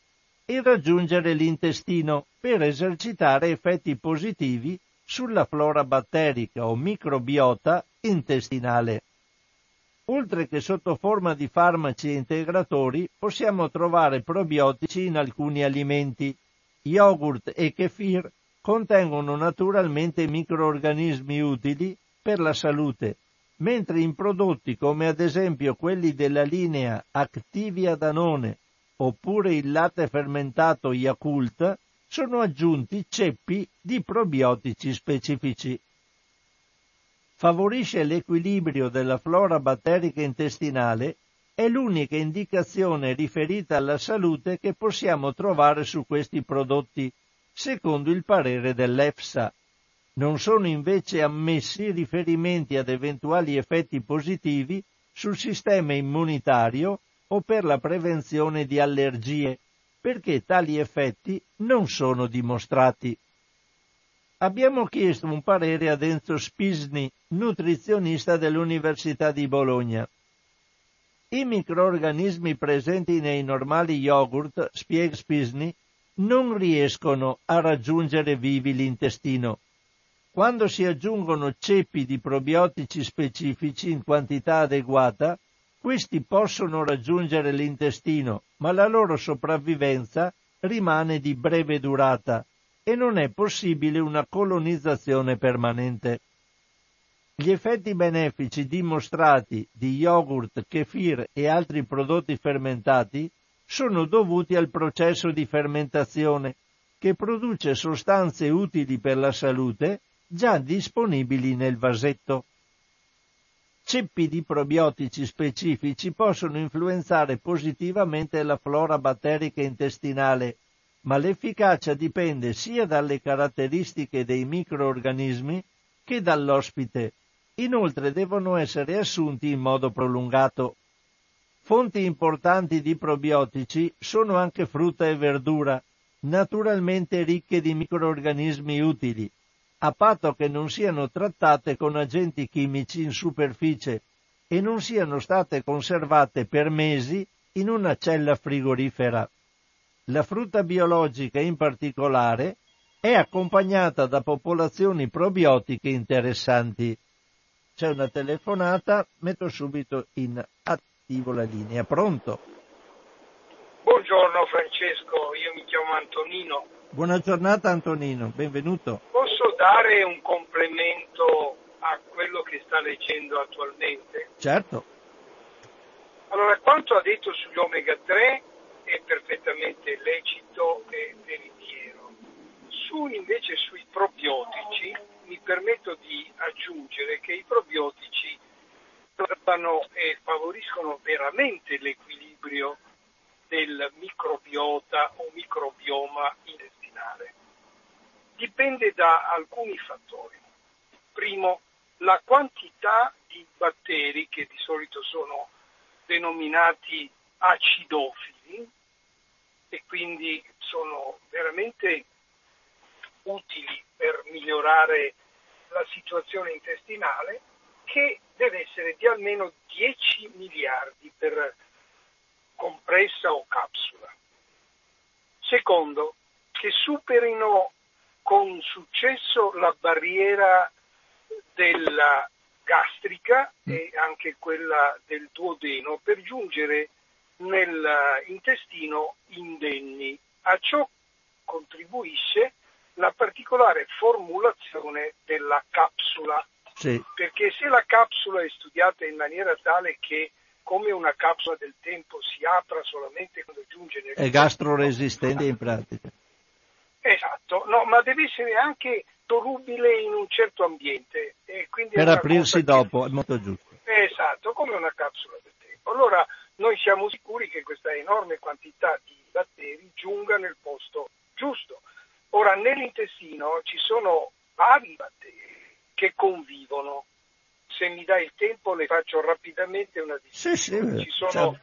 e raggiungere l'intestino per esercitare effetti positivi sulla flora batterica o microbiota intestinale. Oltre che sotto forma di farmaci integratori, possiamo trovare probiotici in alcuni alimenti. Yogurt e kefir contengono naturalmente microorganismi utili per la salute, mentre in prodotti come ad esempio quelli della linea Activia Danone oppure il latte fermentato Yakult sono aggiunti ceppi di probiotici specifici. Favorisce l'equilibrio della flora batterica intestinale è l'unica indicazione riferita alla salute che possiamo trovare su questi prodotti, secondo il parere dell'EFSA. Non sono invece ammessi riferimenti ad eventuali effetti positivi sul sistema immunitario o per la prevenzione di allergie, perché tali effetti non sono dimostrati. Abbiamo chiesto un parere ad Enzo Spisni, nutrizionista dell'Università di Bologna. I microorganismi presenti nei normali yogurt, spiega Spisni, non riescono a raggiungere vivi l'intestino. Quando si aggiungono ceppi di probiotici specifici in quantità adeguata, questi possono raggiungere l'intestino, ma la loro sopravvivenza rimane di breve durata e non è possibile una colonizzazione permanente. Gli effetti benefici dimostrati di yogurt, kefir e altri prodotti fermentati sono dovuti al processo di fermentazione che produce sostanze utili per la salute già disponibili nel vasetto ceppi di probiotici specifici possono influenzare positivamente la flora batterica intestinale, ma l'efficacia dipende sia dalle caratteristiche dei microorganismi che dall'ospite Inoltre devono essere assunti in modo prolungato. Fonti importanti di probiotici sono anche frutta e verdura, naturalmente ricche di microorganismi utili, a patto che non siano trattate con agenti chimici in superficie e non siano state conservate per mesi in una cella frigorifera. La frutta biologica in particolare è accompagnata da popolazioni probiotiche interessanti. C'è una telefonata, metto subito in attivo la linea. Pronto? Buongiorno Francesco, io mi chiamo Antonino. Buona giornata Antonino, benvenuto. Posso dare un complemento a quello che sta leggendo attualmente? Certo. Allora, quanto ha detto sugli omega 3 è perfettamente lecito e veritiero. Su invece sui probiotici mi permetto di aggiungere che i probiotici trattano e favoriscono veramente l'equilibrio del microbiota o microbioma intestinale. Dipende da alcuni fattori. Primo, la quantità di batteri che di solito sono denominati acidofili e quindi sono veramente utili per migliorare la situazione intestinale che deve essere di almeno 10 miliardi per compressa o capsula. Secondo, che superino con successo la barriera della gastrica e anche quella del duodeno per giungere nell'intestino indenni. A ciò contribuisce la particolare formulazione della capsula, Sì. perché se la capsula è studiata in maniera tale che come una capsula del tempo si apra solamente quando giunge nel È gastroresistente in pratica. Esatto, no, ma deve essere anche solubile in un certo ambiente. E Per aprirsi cosa che- dopo, è molto giusto. Esatto, come una capsula del tempo. Allora noi siamo sicuri che questa enorme quantità di batteri giunga nel posto giusto. Ora nell'intestino ci sono vari batteri che convivono. Se mi dai il tempo le faccio rapidamente una Sì, sì, distinzione. Ci sono, certo.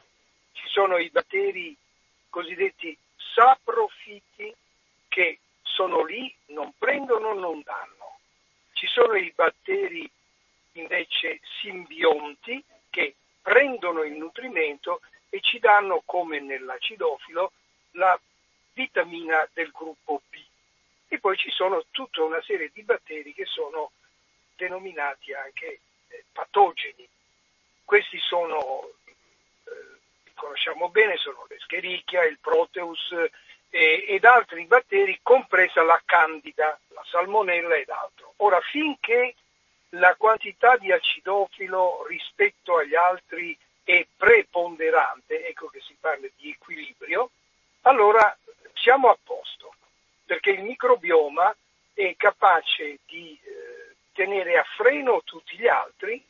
ci sono i batteri cosiddetti saprofiti che sono lì, non prendono, non danno. Ci sono i batteri invece simbionti che prendono il nutrimento e ci danno, come nell'acidofilo, la vitamina del gruppo B. E poi ci sono tutta una serie di batteri che sono denominati anche eh, patogeni. Questi sono, eh, conosciamo bene, sono l'Escherichia, il Proteus eh, ed altri batteri, compresa la Candida, la Salmonella ed altro. Ora, finché la quantità di acidofilo rispetto agli altri è preponderante, ecco che si parla di equilibrio, allora siamo a posto, perché il microbioma è capace di eh, tenere a freno tutti gli altri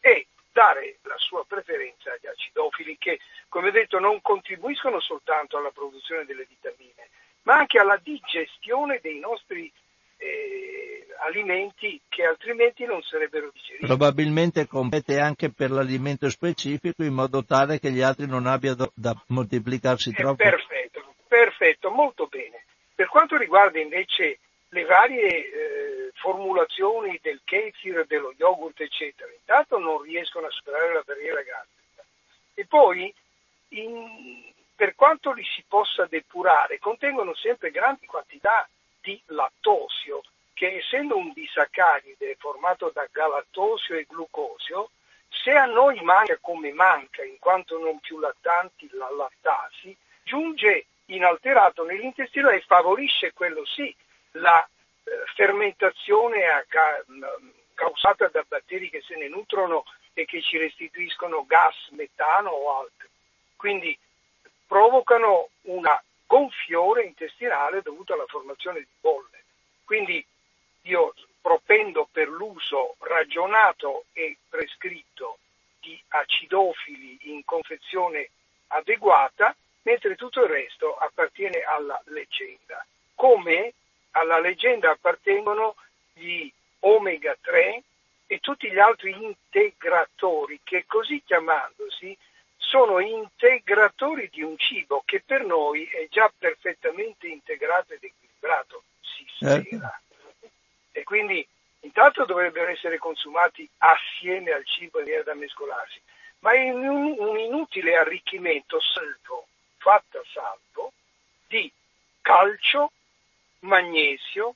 e dare la sua preferenza agli acidofili che, come detto, non contribuiscono soltanto alla produzione delle vitamine, ma anche alla digestione dei nostri eh, alimenti che altrimenti non sarebbero digeriti. Probabilmente compete anche per l'alimento specifico in modo tale che gli altri non abbiano da moltiplicarsi Eh, troppo. perfetto, perfetto, molto bene. Per quanto riguarda invece le varie eh, formulazioni del kefir, dello yogurt, eccetera, intanto non riescono a superare la barriera gastrica. E poi, in- per quanto li si possa depurare, contengono sempre grandi quantità di lattosio, che essendo un disaccaride formato da galattosio e glucosio, se a noi manca come manca, in quanto non più lattanti la lattasi, giunge inalterato nell'intestino e favorisce quello sì la eh, fermentazione a ca- m- causata da batteri che se ne nutrono e che ci restituiscono gas, metano o altro. Quindi provocano una gonfiore intestinale dovuta alla formazione di bolle. Quindi io propendo per l'uso ragionato e prescritto di acidofili in confezione adeguata, mentre tutto il resto appartiene alla leggenda. Come alla leggenda appartengono gli omega 3 e e tutti gli altri integratori che così chiamandosi sono integratori di un cibo che per noi è già perfettamente integrato ed equilibrato, si spera. Certo. E quindi intanto dovrebbero essere consumati assieme al cibo maniera da mescolarsi, ma in un, un inutile arricchimento salvo, fatta salvo, di calcio, magnesio,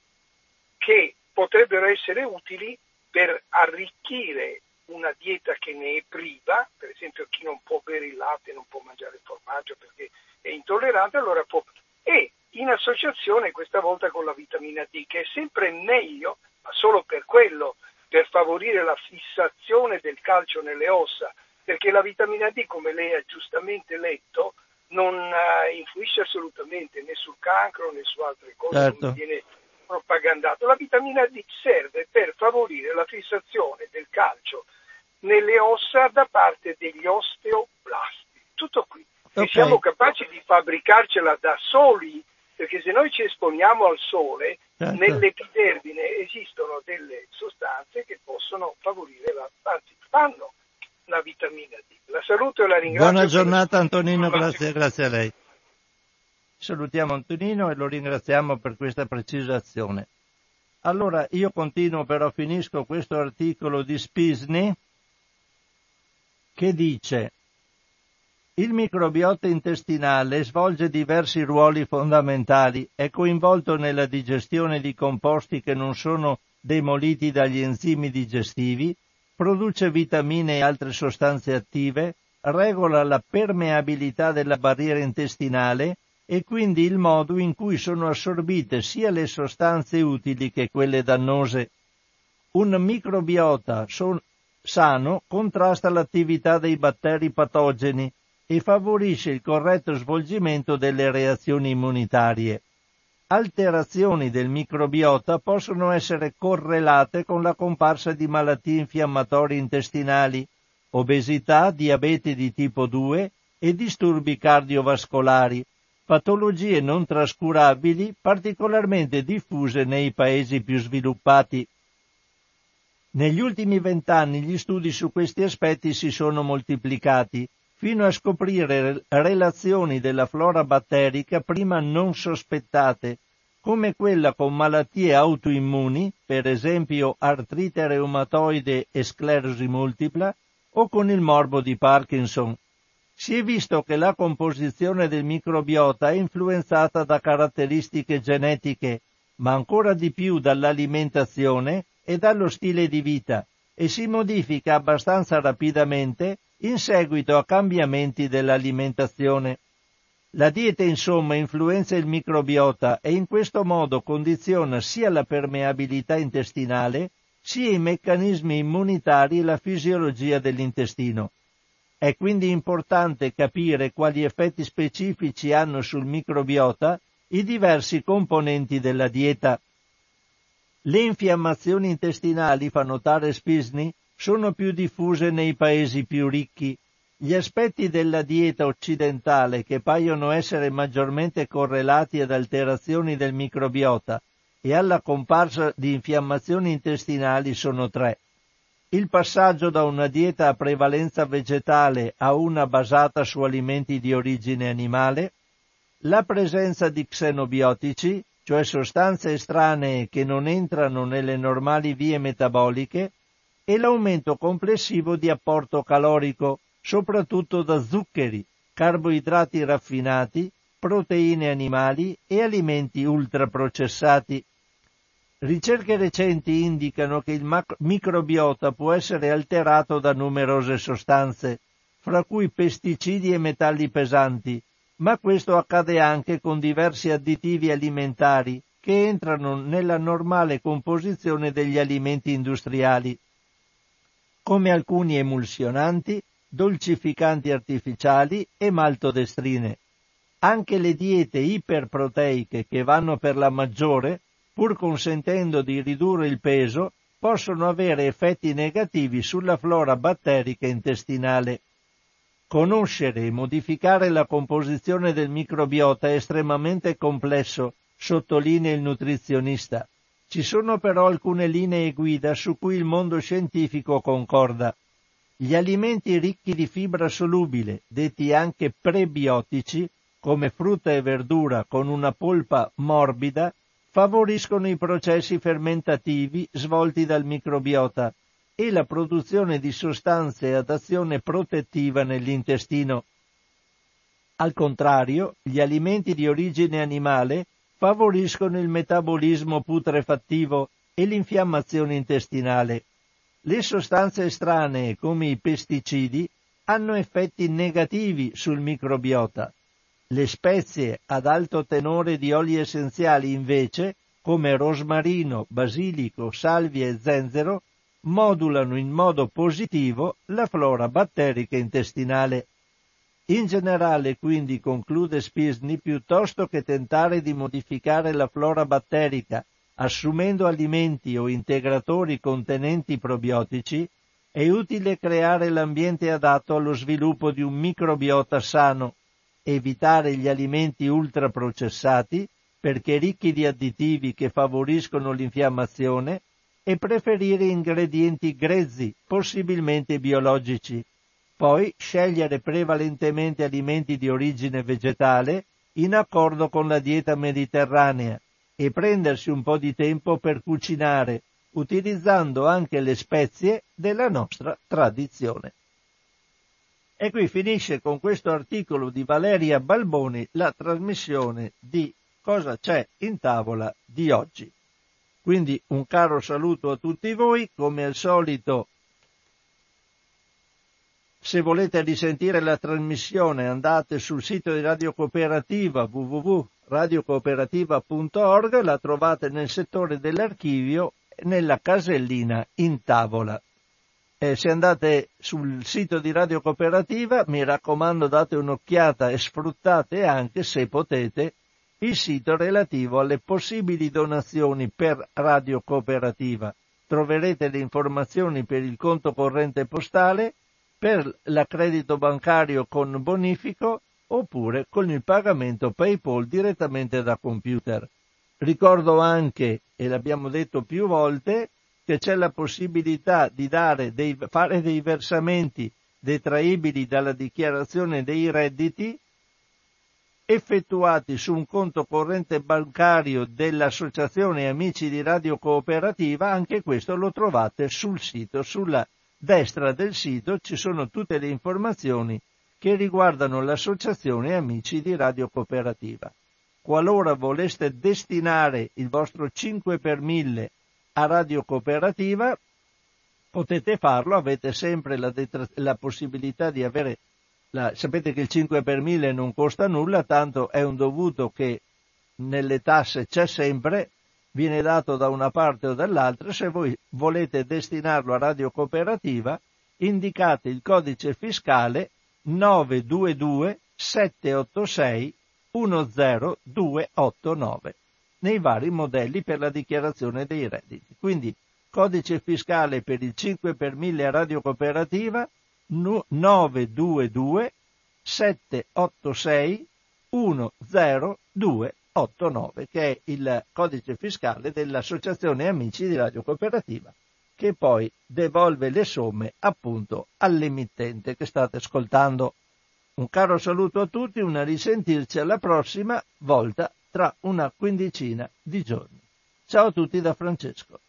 che potrebbero essere utili per arricchire una dieta che ne è priva, per esempio chi non può bere il latte, non può mangiare il formaggio perché è intollerante, allora può... E in associazione questa volta con la vitamina D, che è sempre meglio, ma solo per quello, per favorire la fissazione del calcio nelle ossa, perché la vitamina D, come lei ha giustamente letto, non uh, influisce assolutamente né sul cancro né su altre cose, certo. non viene propagandato. La vitamina D serve per favorire la fissazione del calcio nelle ossa da parte degli osteoblasti. Tutto qui. Okay. E siamo capaci di fabbricarcela da soli, perché se noi ci esponiamo al sole, certo. nell'epidermine esistono delle sostanze che possono favorire la, anzi fanno la vitamina D. La saluto e la ringrazio. Buona giornata Antonino, grazie, grazie a lei. Salutiamo Antonino e lo ringraziamo per questa precisazione. Allora io continuo però finisco questo articolo di Spisny che dice il microbiota intestinale svolge diversi ruoli fondamentali, è coinvolto nella digestione di composti che non sono demoliti dagli enzimi digestivi, produce vitamine e altre sostanze attive, regola la permeabilità della barriera intestinale e quindi il modo in cui sono assorbite sia le sostanze utili che quelle dannose. Un microbiota son- sano contrasta l'attività dei batteri patogeni e favorisce il corretto svolgimento delle reazioni immunitarie. Alterazioni del microbiota possono essere correlate con la comparsa di malattie infiammatorie intestinali, obesità, diabete di tipo 2 e disturbi cardiovascolari, patologie non trascurabili particolarmente diffuse nei paesi più sviluppati. Negli ultimi vent'anni gli studi su questi aspetti si sono moltiplicati, fino a scoprire relazioni della flora batterica prima non sospettate, come quella con malattie autoimmuni, per esempio artrite reumatoide e sclerosi multipla, o con il morbo di Parkinson, si è visto che la composizione del microbiota è influenzata da caratteristiche genetiche, ma ancora di più dall'alimentazione e dallo stile di vita e si modifica abbastanza rapidamente in seguito a cambiamenti dell'alimentazione. La dieta insomma influenza il microbiota e in questo modo condiziona sia la permeabilità intestinale sia i meccanismi immunitari e la fisiologia dell'intestino. È quindi importante capire quali effetti specifici hanno sul microbiota i diversi componenti della dieta. Le infiammazioni intestinali, fa notare Spisny, sono più diffuse nei paesi più ricchi. Gli aspetti della dieta occidentale che paiono essere maggiormente correlati ad alterazioni del microbiota e alla comparsa di infiammazioni intestinali sono tre. Il passaggio da una dieta a prevalenza vegetale a una basata su alimenti di origine animale, la presenza di xenobiotici, cioè sostanze estranee che non entrano nelle normali vie metaboliche, e l'aumento complessivo di apporto calorico, soprattutto da zuccheri, carboidrati raffinati, proteine animali e alimenti ultraprocessati. Ricerche recenti indicano che il microbiota può essere alterato da numerose sostanze, fra cui pesticidi e metalli pesanti, ma questo accade anche con diversi additivi alimentari che entrano nella normale composizione degli alimenti industriali, come alcuni emulsionanti, dolcificanti artificiali e maltodestrine. Anche le diete iperproteiche che vanno per la maggiore pur consentendo di ridurre il peso, possono avere effetti negativi sulla flora batterica intestinale. Conoscere e modificare la composizione del microbiota è estremamente complesso, sottolinea il nutrizionista. Ci sono però alcune linee guida su cui il mondo scientifico concorda. Gli alimenti ricchi di fibra solubile, detti anche prebiotici, come frutta e verdura con una polpa morbida, favoriscono i processi fermentativi svolti dal microbiota e la produzione di sostanze ad azione protettiva nell'intestino. Al contrario, gli alimenti di origine animale favoriscono il metabolismo putrefattivo e l'infiammazione intestinale. Le sostanze estranee, come i pesticidi, hanno effetti negativi sul microbiota. Le spezie ad alto tenore di oli essenziali, invece, come rosmarino, basilico, salvia e zenzero, modulano in modo positivo la flora batterica intestinale. In generale, quindi, conclude Spisny, piuttosto che tentare di modificare la flora batterica assumendo alimenti o integratori contenenti probiotici, è utile creare l'ambiente adatto allo sviluppo di un microbiota sano, evitare gli alimenti ultraprocessati perché ricchi di additivi che favoriscono l'infiammazione e preferire ingredienti grezzi, possibilmente biologici, poi scegliere prevalentemente alimenti di origine vegetale in accordo con la dieta mediterranea e prendersi un po' di tempo per cucinare, utilizzando anche le spezie della nostra tradizione. E qui finisce con questo articolo di Valeria Balboni la trasmissione di Cosa c'è in tavola di oggi. Quindi un caro saluto a tutti voi, come al solito se volete risentire la trasmissione andate sul sito di Radio Cooperativa www.radiocooperativa.org, la trovate nel settore dell'archivio nella casellina in tavola. E se andate sul sito di Radio Cooperativa, mi raccomando date un'occhiata e sfruttate anche, se potete, il sito relativo alle possibili donazioni per Radio Cooperativa. Troverete le informazioni per il conto corrente postale, per l'accredito bancario con bonifico oppure con il pagamento PayPal direttamente da computer. Ricordo anche, e l'abbiamo detto più volte, che c'è la possibilità di dei, fare dei versamenti detraibili dalla dichiarazione dei redditi effettuati su un conto corrente bancario dell'Associazione Amici di Radio Cooperativa, anche questo lo trovate sul sito, sulla destra del sito ci sono tutte le informazioni che riguardano l'associazione Amici di Radio Cooperativa. Qualora voleste destinare il vostro 5 per 1000 a Radio Cooperativa, potete farlo, avete sempre la, detra- la possibilità di avere la, sapete che il 5 per 1000 non costa nulla, tanto è un dovuto che nelle tasse c'è sempre viene dato da una parte o dall'altra, se voi volete destinarlo a Radio Cooperativa, indicate il codice fiscale 922 786 10289 nei vari modelli per la dichiarazione dei redditi. Quindi codice fiscale per il 5 per 1000 a Radio Cooperativa 922 786 10289. 89, che è il codice fiscale dell'Associazione Amici di Radio Cooperativa, che poi devolve le somme appunto all'emittente che state ascoltando. Un caro saluto a tutti, una risentirci alla prossima volta tra una quindicina di giorni. Ciao a tutti da Francesco.